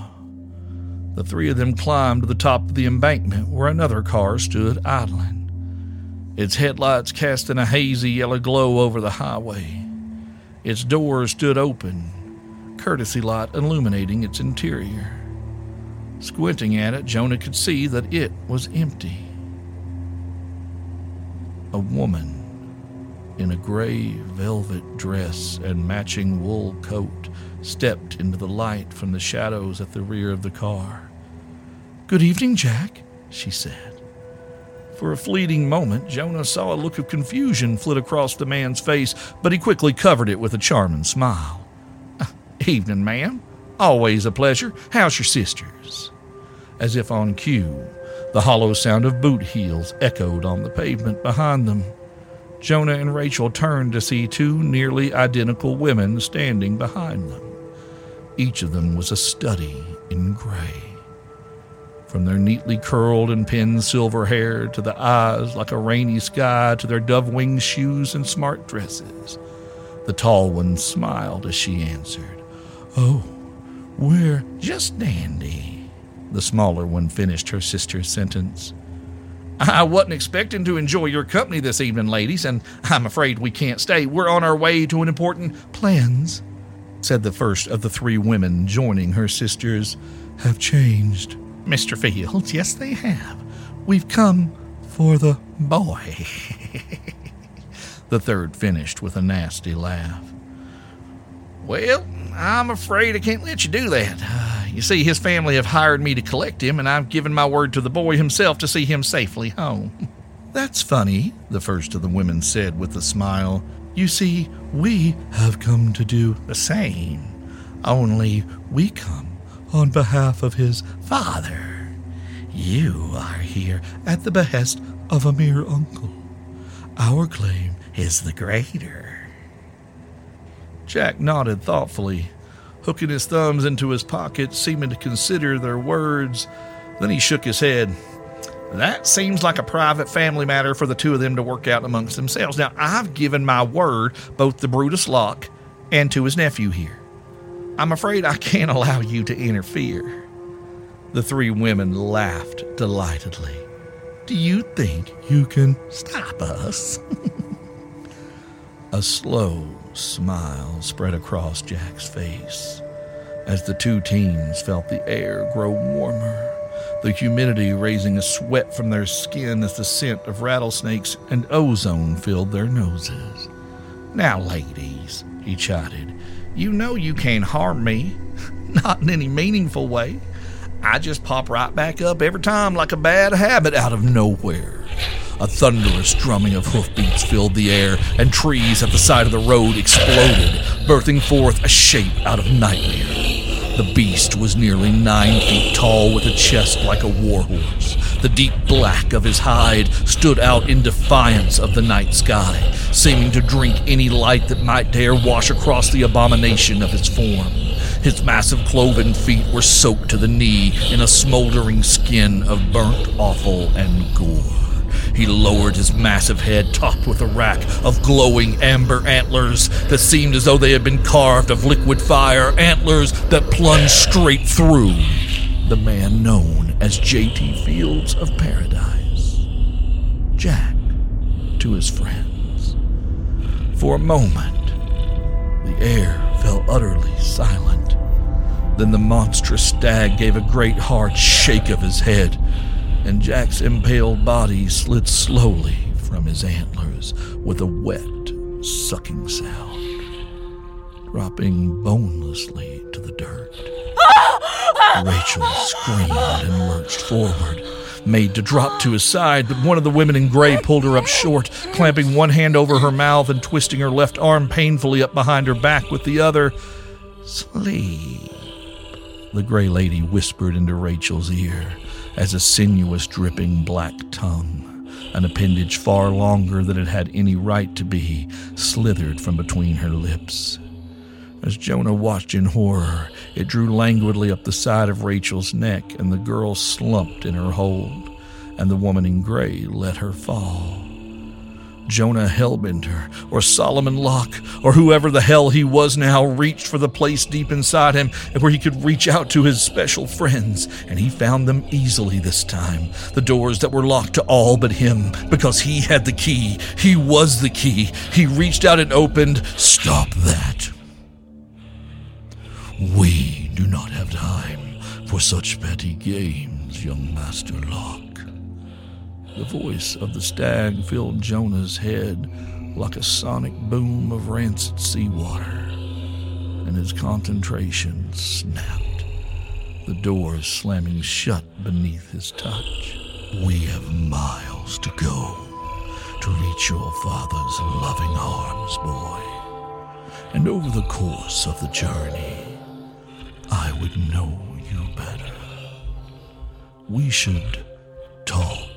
The three of them climbed to the top of the embankment where another car stood idling, its headlights casting a hazy yellow glow over the highway. Its doors stood open, courtesy light illuminating its interior. Squinting at it, Jonah could see that it was empty. A woman in a gray velvet dress and matching wool coat stepped into the light from the shadows at the rear of the car. Good evening, Jack, she said. For a fleeting moment, Jonah saw a look of confusion flit across the man's face, but he quickly covered it with a charming smile. Evening, ma'am. Always a pleasure. How's your sisters? As if on cue, The hollow sound of boot heels echoed on the pavement behind them. Jonah and Rachel turned to see two nearly identical women standing behind them. Each of them was a study in gray. From their neatly curled and pinned silver hair to the eyes like a rainy sky to their dove winged shoes and smart dresses, the tall one smiled as she answered, Oh, we're just dandy. The smaller one finished her sister's sentence. I wasn't expecting to enjoy your company this evening, ladies, and I'm afraid we can't stay. We're on our way to an important plans, said the first of the three women, joining her sisters. Have changed, Mr. Fields. Yes, they have. We've come for the boy. the third finished with a nasty laugh. Well, I'm afraid I can't let you do that. You see, his family have hired me to collect him, and I've given my word to the boy himself to see him safely home. That's funny, the first of the women said with a smile. You see, we have come to do the same, only we come on behalf of his father. You are here at the behest of a mere uncle. Our claim is the greater. Jack nodded thoughtfully, hooking his thumbs into his pockets, seeming to consider their words. Then he shook his head. That seems like a private family matter for the two of them to work out amongst themselves. Now, I've given my word both to Brutus Locke and to his nephew here. I'm afraid I can't allow you to interfere. The three women laughed delightedly. Do you think you can stop us? a slow smile spread across Jack's face as the two teens felt the air grow warmer, the humidity raising a sweat from their skin as the scent of rattlesnakes and ozone filled their noses. Now, ladies, he chided, you know you can't harm me. Not in any meaningful way. I just pop right back up every time like a bad habit out of nowhere. A thunderous drumming of hoofbeats filled the air, and trees at the side of the road exploded, birthing forth a shape out of nightmare. The beast was nearly nine feet tall with a chest like a warhorse. The deep black of his hide stood out in defiance of the night sky, seeming to drink any light that might dare wash across the abomination of its form. His massive cloven feet were soaked to the knee in a smoldering skin of burnt offal and gore. He lowered his massive head, topped with a rack of glowing amber antlers that seemed as though they had been carved of liquid fire, antlers that plunged straight through the man known as J.T. Fields of Paradise. Jack to his friends. For a moment, the air fell utterly silent. Then the monstrous stag gave a great hard shake of his head and Jack's impaled body slid slowly from his antlers with a wet, sucking sound, dropping bonelessly to the dirt. Rachel screamed and lurched forward, made to drop to his side, but one of the women in gray pulled her up short, clamping one hand over her mouth and twisting her left arm painfully up behind her back with the other. Sleep, the gray lady whispered into Rachel's ear as a sinuous, dripping black tongue, an appendage far longer than it had any right to be, slithered from between her lips. As Jonah watched in horror, it drew languidly up the side of Rachel's neck, and the girl slumped in her hold, and the woman in gray let her fall. Jonah Hellbender, or Solomon Locke, or whoever the hell he was now, reached for the place deep inside him where he could reach out to his special friends, and he found them easily this time. The doors that were locked to all but him, because he had the key. He was the key. He reached out and opened. Stop that. We do not have time for such petty games, young Master Locke. The voice of the stag filled Jonah's head like a sonic boom of rancid seawater, and his concentration snapped, the door slamming shut beneath his touch. We have miles to go to reach your father's loving arms, boy. And over the course of the journey, I would know you better. We should talk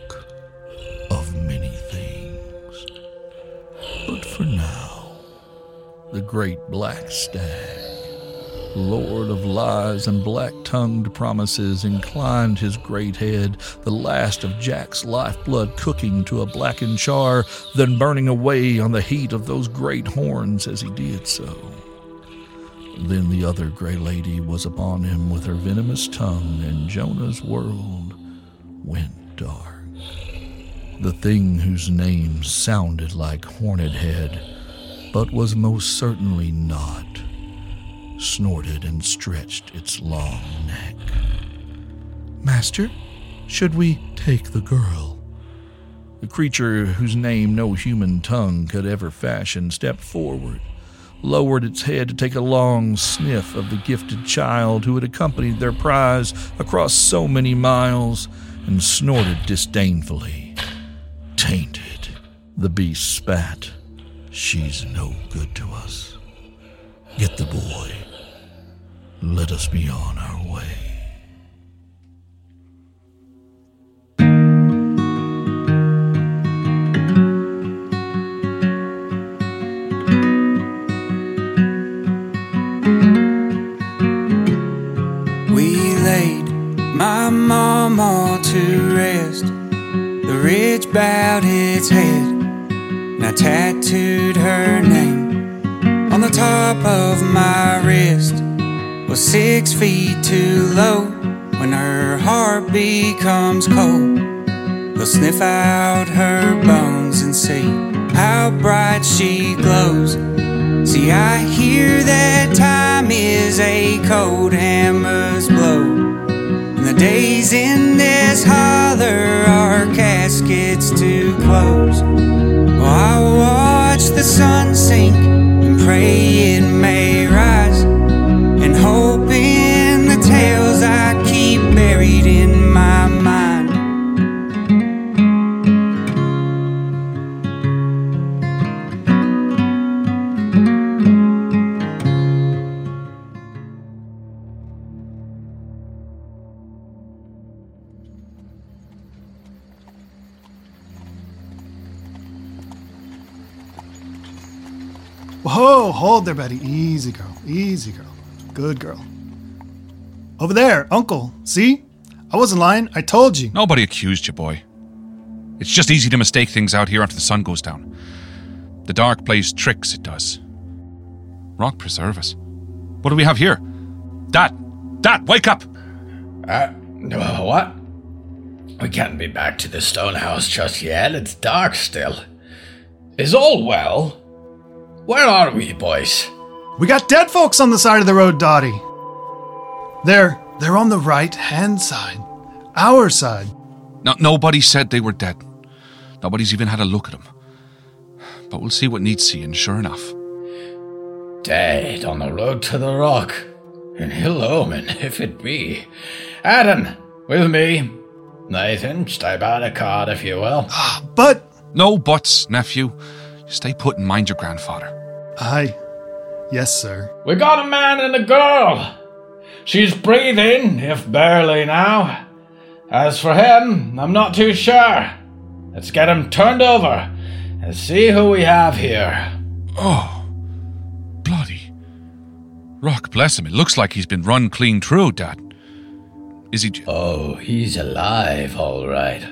of many things. But for now, the great black stag, lord of lies and black tongued promises, inclined his great head, the last of Jack's lifeblood cooking to a blackened char, then burning away on the heat of those great horns as he did so. Then the other gray lady was upon him with her venomous tongue, and Jonah's world went dark. The thing whose name sounded like Horned Head, but was most certainly not, snorted and stretched its long neck. Master, should we take the girl? The creature whose name no human tongue could ever fashion stepped forward, lowered its head to take a long sniff of the gifted child who had accompanied their prize across so many miles, and snorted disdainfully. Tainted, the beast spat. She's no good to us. Get the boy. Let us be on our way. Its head, and I tattooed her name on the top of my wrist. Was six feet too low when her heart becomes cold. They'll sniff out her bones and see how bright she glows. See, I hear that time is a cold hammer's blow. The days in this holler are caskets to close. Oh, I watch the sun sink and pray it may rise. And hope in the tales I keep buried in my hold there, Betty. Easy, girl. Easy, girl. Good girl. Over there, Uncle. See? I wasn't lying. I told you. Nobody accused you, boy. It's just easy to mistake things out here after the sun goes down. The dark plays tricks, it does. Rock preserve us. What do we have here? Dad! Dad, wake up! Uh, what? We can't be back to the stone house just yet. It's dark still. Is all well? Where are we, boys? We got dead folks on the side of the road, Dottie. They're they're on the right hand side. Our side. No, nobody said they were dead. Nobody's even had a look at them. But we'll see what needs seeing, sure enough. Dead on the road to the rock. An ill omen, if it be. Adam, with me. Nathan, stay by the cart, if you will. Ah, but No buts, nephew. Stay put and mind your grandfather. I Yes, sir. We got a man and a girl. She's breathing, if barely now. As for him, I'm not too sure. Let's get him turned over and see who we have here. Oh, bloody. Rock, bless him. It looks like he's been run clean through, Dad. Is he? j- Oh, he's alive, all right.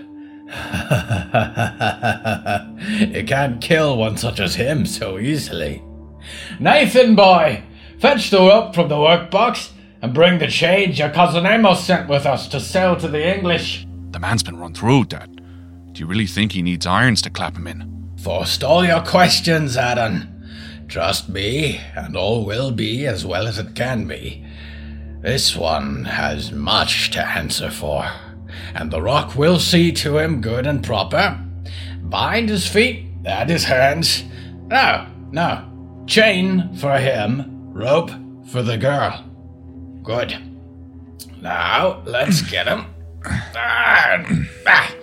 you can't kill one such as him so easily. Nathan, boy, fetch the rope from the workbox and bring the change your cousin Amos sent with us to sell to the English. The man's been run through, Dad. Do you really think he needs irons to clap him in? Forestall your questions, Adam. Trust me, and all will be as well as it can be. This one has much to answer for, and the rock will see to him good and proper. Bind his feet and his hands. No, no. Chain for him, rope for the girl. Good. Now, let's get him. Ah, ah.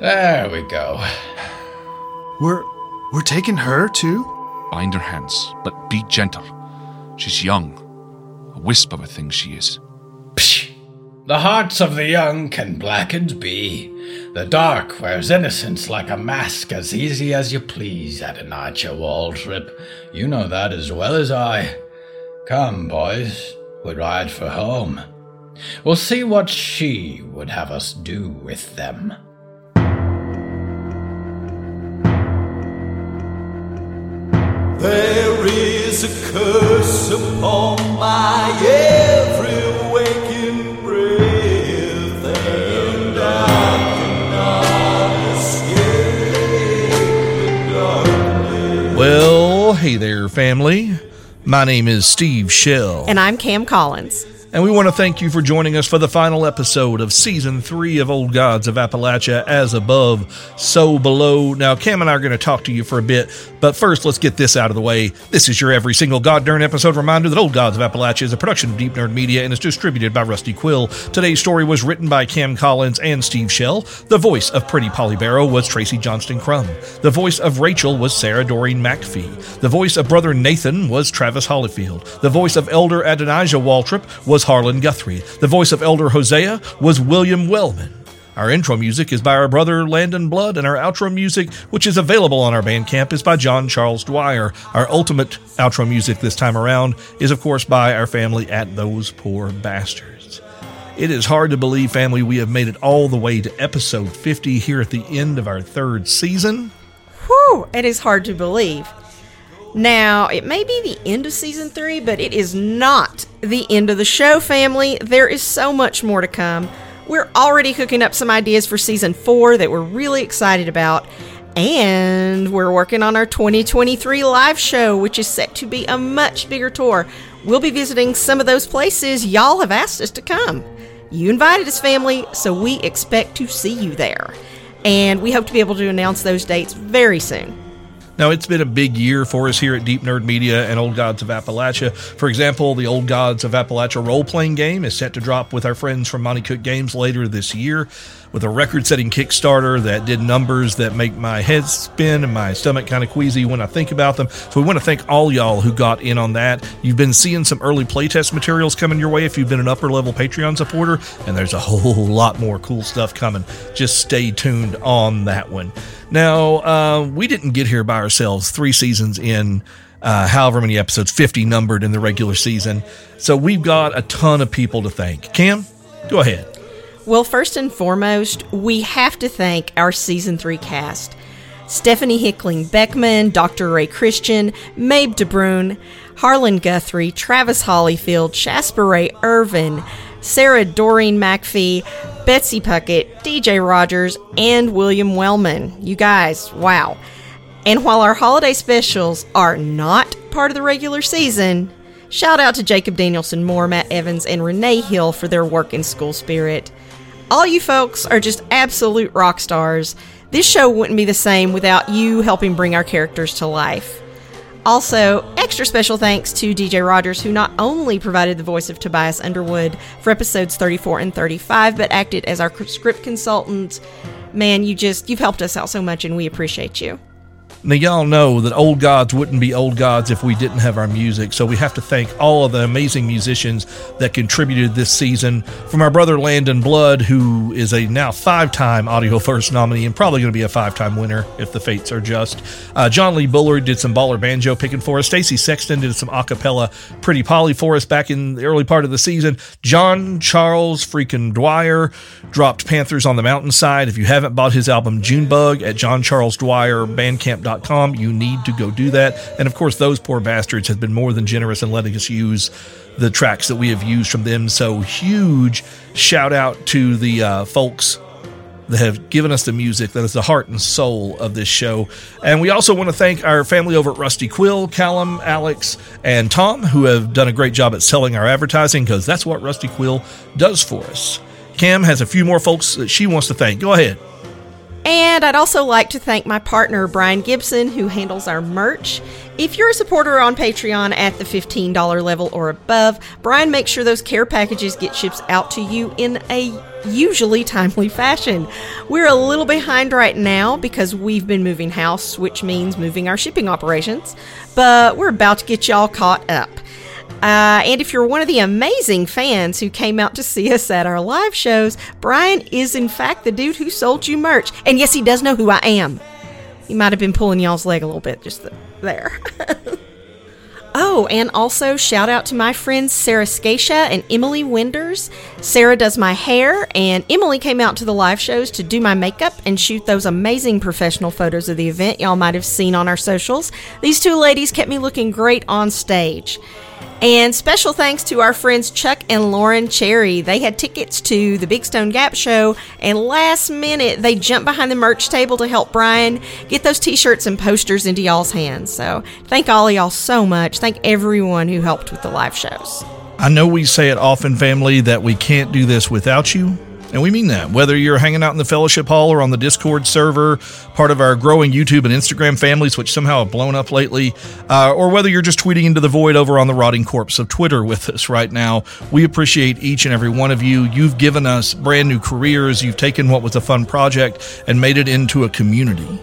There we go. We're we're taking her too? Bind her hands, but be gentle. She's young. A wisp of a thing she is. The hearts of the young can blackened be. The dark wears innocence like a mask as easy as you please, Adonijah Waltrip. You know that as well as I. Come, boys, we ride for home. We'll see what she would have us do with them. There is a curse upon my every hey there, family. My name is Steve Shell. And I'm Cam Collins. And we want to thank you for joining us for the final episode of season three of Old Gods of Appalachia, as above, so below. Now, Cam and I are going to talk to you for a bit, but first, let's get this out of the way. This is your every single God darn episode reminder that Old Gods of Appalachia is a production of Deep Nerd Media and is distributed by Rusty Quill. Today's story was written by Cam Collins and Steve Shell. The voice of Pretty Polly Barrow was Tracey Johnston Crum. The voice of Rachel was Sara Doreen MacPhee. The voice of Brother Nathan was Travis Hollyfield. The voice of Elder Adonijah Waltrip was Harlan Guthrie. The voice of Elder Hosea was William Wellman. Our intro music is by our brother Landon Blood, and our outro music, which is available on our Bandcamp, is by Jon Charles Dwyer. Our ultimate outro music this time around is, of course, by our family at Those Poor Bastards. It is hard to believe, family, we have made it all the way to episode 50 here at the end of our third season. Whew, it is hard to believe. Now, it may be the end of season three, but it is not the end of the show, family. There is so much more to come. We're already cooking up some ideas for season four that we're really excited about. And we're working on our 2023 live show, which is set to be a much bigger tour. We'll be visiting some of those places y'all have asked us to come. You invited us, family, so we expect to see you there. And we hope to be able to announce those dates very soon. Now, it's been a big year for us here at Deep Nerd Media and Old Gods of Appalachia. For example, the Old Gods of Appalachia role playing game is set to drop with our friends from Monte Cook Games later this year with a record setting Kickstarter that did numbers that make my head spin and my stomach kind of queasy when I think about them. So we want to thank all y'all who got in on that. You've been seeing some early playtest materials coming your way if you've been an upper level Patreon supporter, and there's a whole lot more cool stuff coming. Just stay tuned on that one. Now, uh, we didn't get here by ourselves three seasons in. Uh, however many episodes, 50 numbered in the regular season. So we've got a ton of people to thank. Cam, go ahead. Well, first and foremost, we have to thank our season three cast Stephanie Hickling Beckman, Dr. Ray Christian, Mabe DeBrune, Harlan Guthrie, Travis Hollyfield, Shasper Ray Irvin, Sara Doreen MacPhee, Betsy Puckett, DJ Rogers, and William Wellman. You guys, wow. And while our holiday specials are not part of the regular season, shout out to Jacob Danielson Moore, Matt Evans, and Renee Hill for their work in school spirit. All you folks are just absolute rock stars. This show wouldn't be the same without you helping bring our characters to life. Also, extra special thanks to DJ Rogers, who not only provided the voice of Tobias Underwood for episodes 34 and 35, but acted as our script consultant. Man, you just, you've helped us out so much and we appreciate you. Now, y'all know that Old Gods wouldn't be Old Gods if we didn't have our music, so we have to thank all of the amazing musicians that contributed this season. From our brother Landon Blood, who is a now five time Audio Verse nominee and probably going to be a five time winner if the fates are just. Uh, John Lee Bullard did some baller banjo picking for us. Stacy Sexton did some acapella Pretty Polly for us back in the early part of the season. Jon Charles freaking Dwyer dropped Panthers on the Mountainside. If you haven't bought his album Junebug at Jon Charles Dwyer Bandcamp You need to go do that. And of course, those poor bastards have been more than generous in letting us use the tracks that we have used from them. So, huge shout out to the uh, folks that have given us the music that is the heart and soul of this show. And we also want to thank our family over at Rusty Quill, Callum, Alex, and Tom, who have done a great job at selling our advertising because that's what Rusty Quill does for us. Cam has a few more folks that she wants to thank. Go ahead. And I'd also like to thank my partner, Brian Gibson, who handles our merch. If you're a supporter on Patreon at the $15 level or above, Brian makes sure those care packages get shipped out to you in a usually timely fashion. We're a little behind right now because we've been moving house, which means moving our shipping operations, but we're about to get y'all caught up. Uh, and if you're one of the amazing fans who came out to see us at our live shows, Brian is in fact the dude who sold you merch. And yes, he does know who I am. He might have been pulling y'all's leg a little bit just there. Oh, and also shout out to my friends Sarah Scatia and Emily Winders. Sarah does my hair, and Emily came out to the live shows to do my makeup and shoot those amazing professional photos of the event y'all might have seen on our socials. These two ladies kept me looking great on stage. And special thanks to our friends Chuck and Lauren Cherry. They had tickets to the Big Stone Gap show, and last minute they jumped behind the merch table to help Brian get those t shirts and posters into y'all's hands. So thank all of y'all so much. Thank everyone who helped with the live shows. I know we say it often, family, that we can't do this without you. And we mean that. Whether you're hanging out in the fellowship hall or on the Discord server, part of our growing YouTube and Instagram families, which somehow have blown up lately, uh, or whether you're just tweeting into the void over on the rotting corpse of Twitter with us right now, we appreciate each and every one of you. You've given us brand new careers. You've taken what was a fun project and made it into a community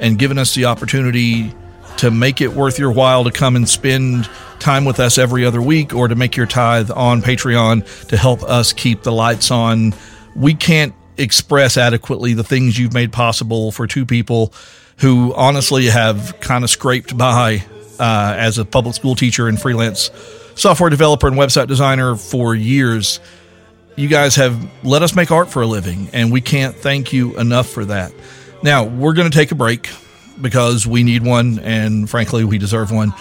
and given us the opportunity to make it worth your while to come and spend time with us every other week or to make your tithe on Patreon to help us keep the lights on we can't express adequately the things you've made possible for two people who honestly have kind of scraped by uh, as a public school teacher and freelance software developer and website designer for years. You guys have let us make art for a living, and we can't thank you enough for that. Now, we're going to take a break because we need one, and frankly, we deserve one.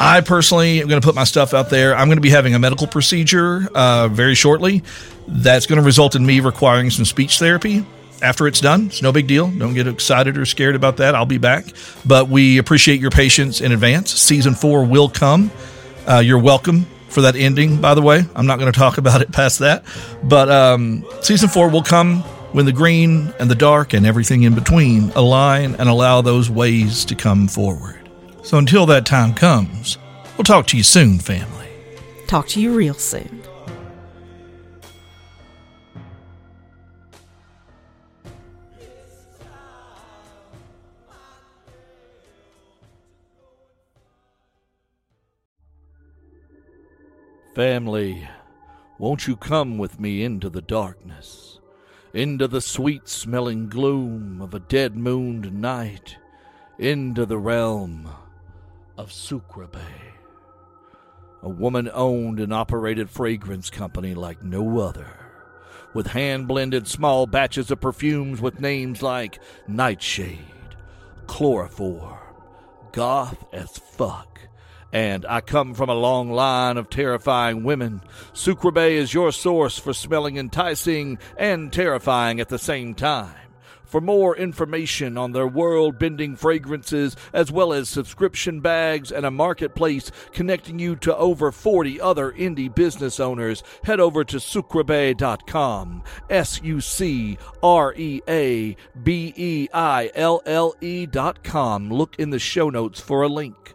I personally am going to put my stuff out there. I'm going to be having a medical procedure uh, very shortly. That's going to result in me requiring some speech therapy after it's done. It's no big deal. Don't get excited or scared about that. I'll be back. But we appreciate your patience in advance. Season four will come. Uh, you're welcome for that ending, by the way. I'm not going to talk about it past that. But um, season four will come when the green and the dark and everything in between align and allow those ways to come forward. So until that time comes, we'll talk to you soon, family. Talk to you real soon. Family, won't you come with me into the darkness, into the sweet smelling gloom of a dead mooned night, into the realm of Sucre Abeille, a woman owned and operated fragrance company like no other, with hand blended small batches of perfumes with names like Nightshade, Chloroform, Goth as Fuck. And I come from a long line of terrifying women. Sucre Abeille is your source for smelling enticing and terrifying at the same time. For more information on their world bending fragrances, as well as subscription bags and a marketplace connecting you to over 40 other indie business owners, head over to sucreabeille.com. S U C R E A B E I L L E.com. Look in the show notes for a link.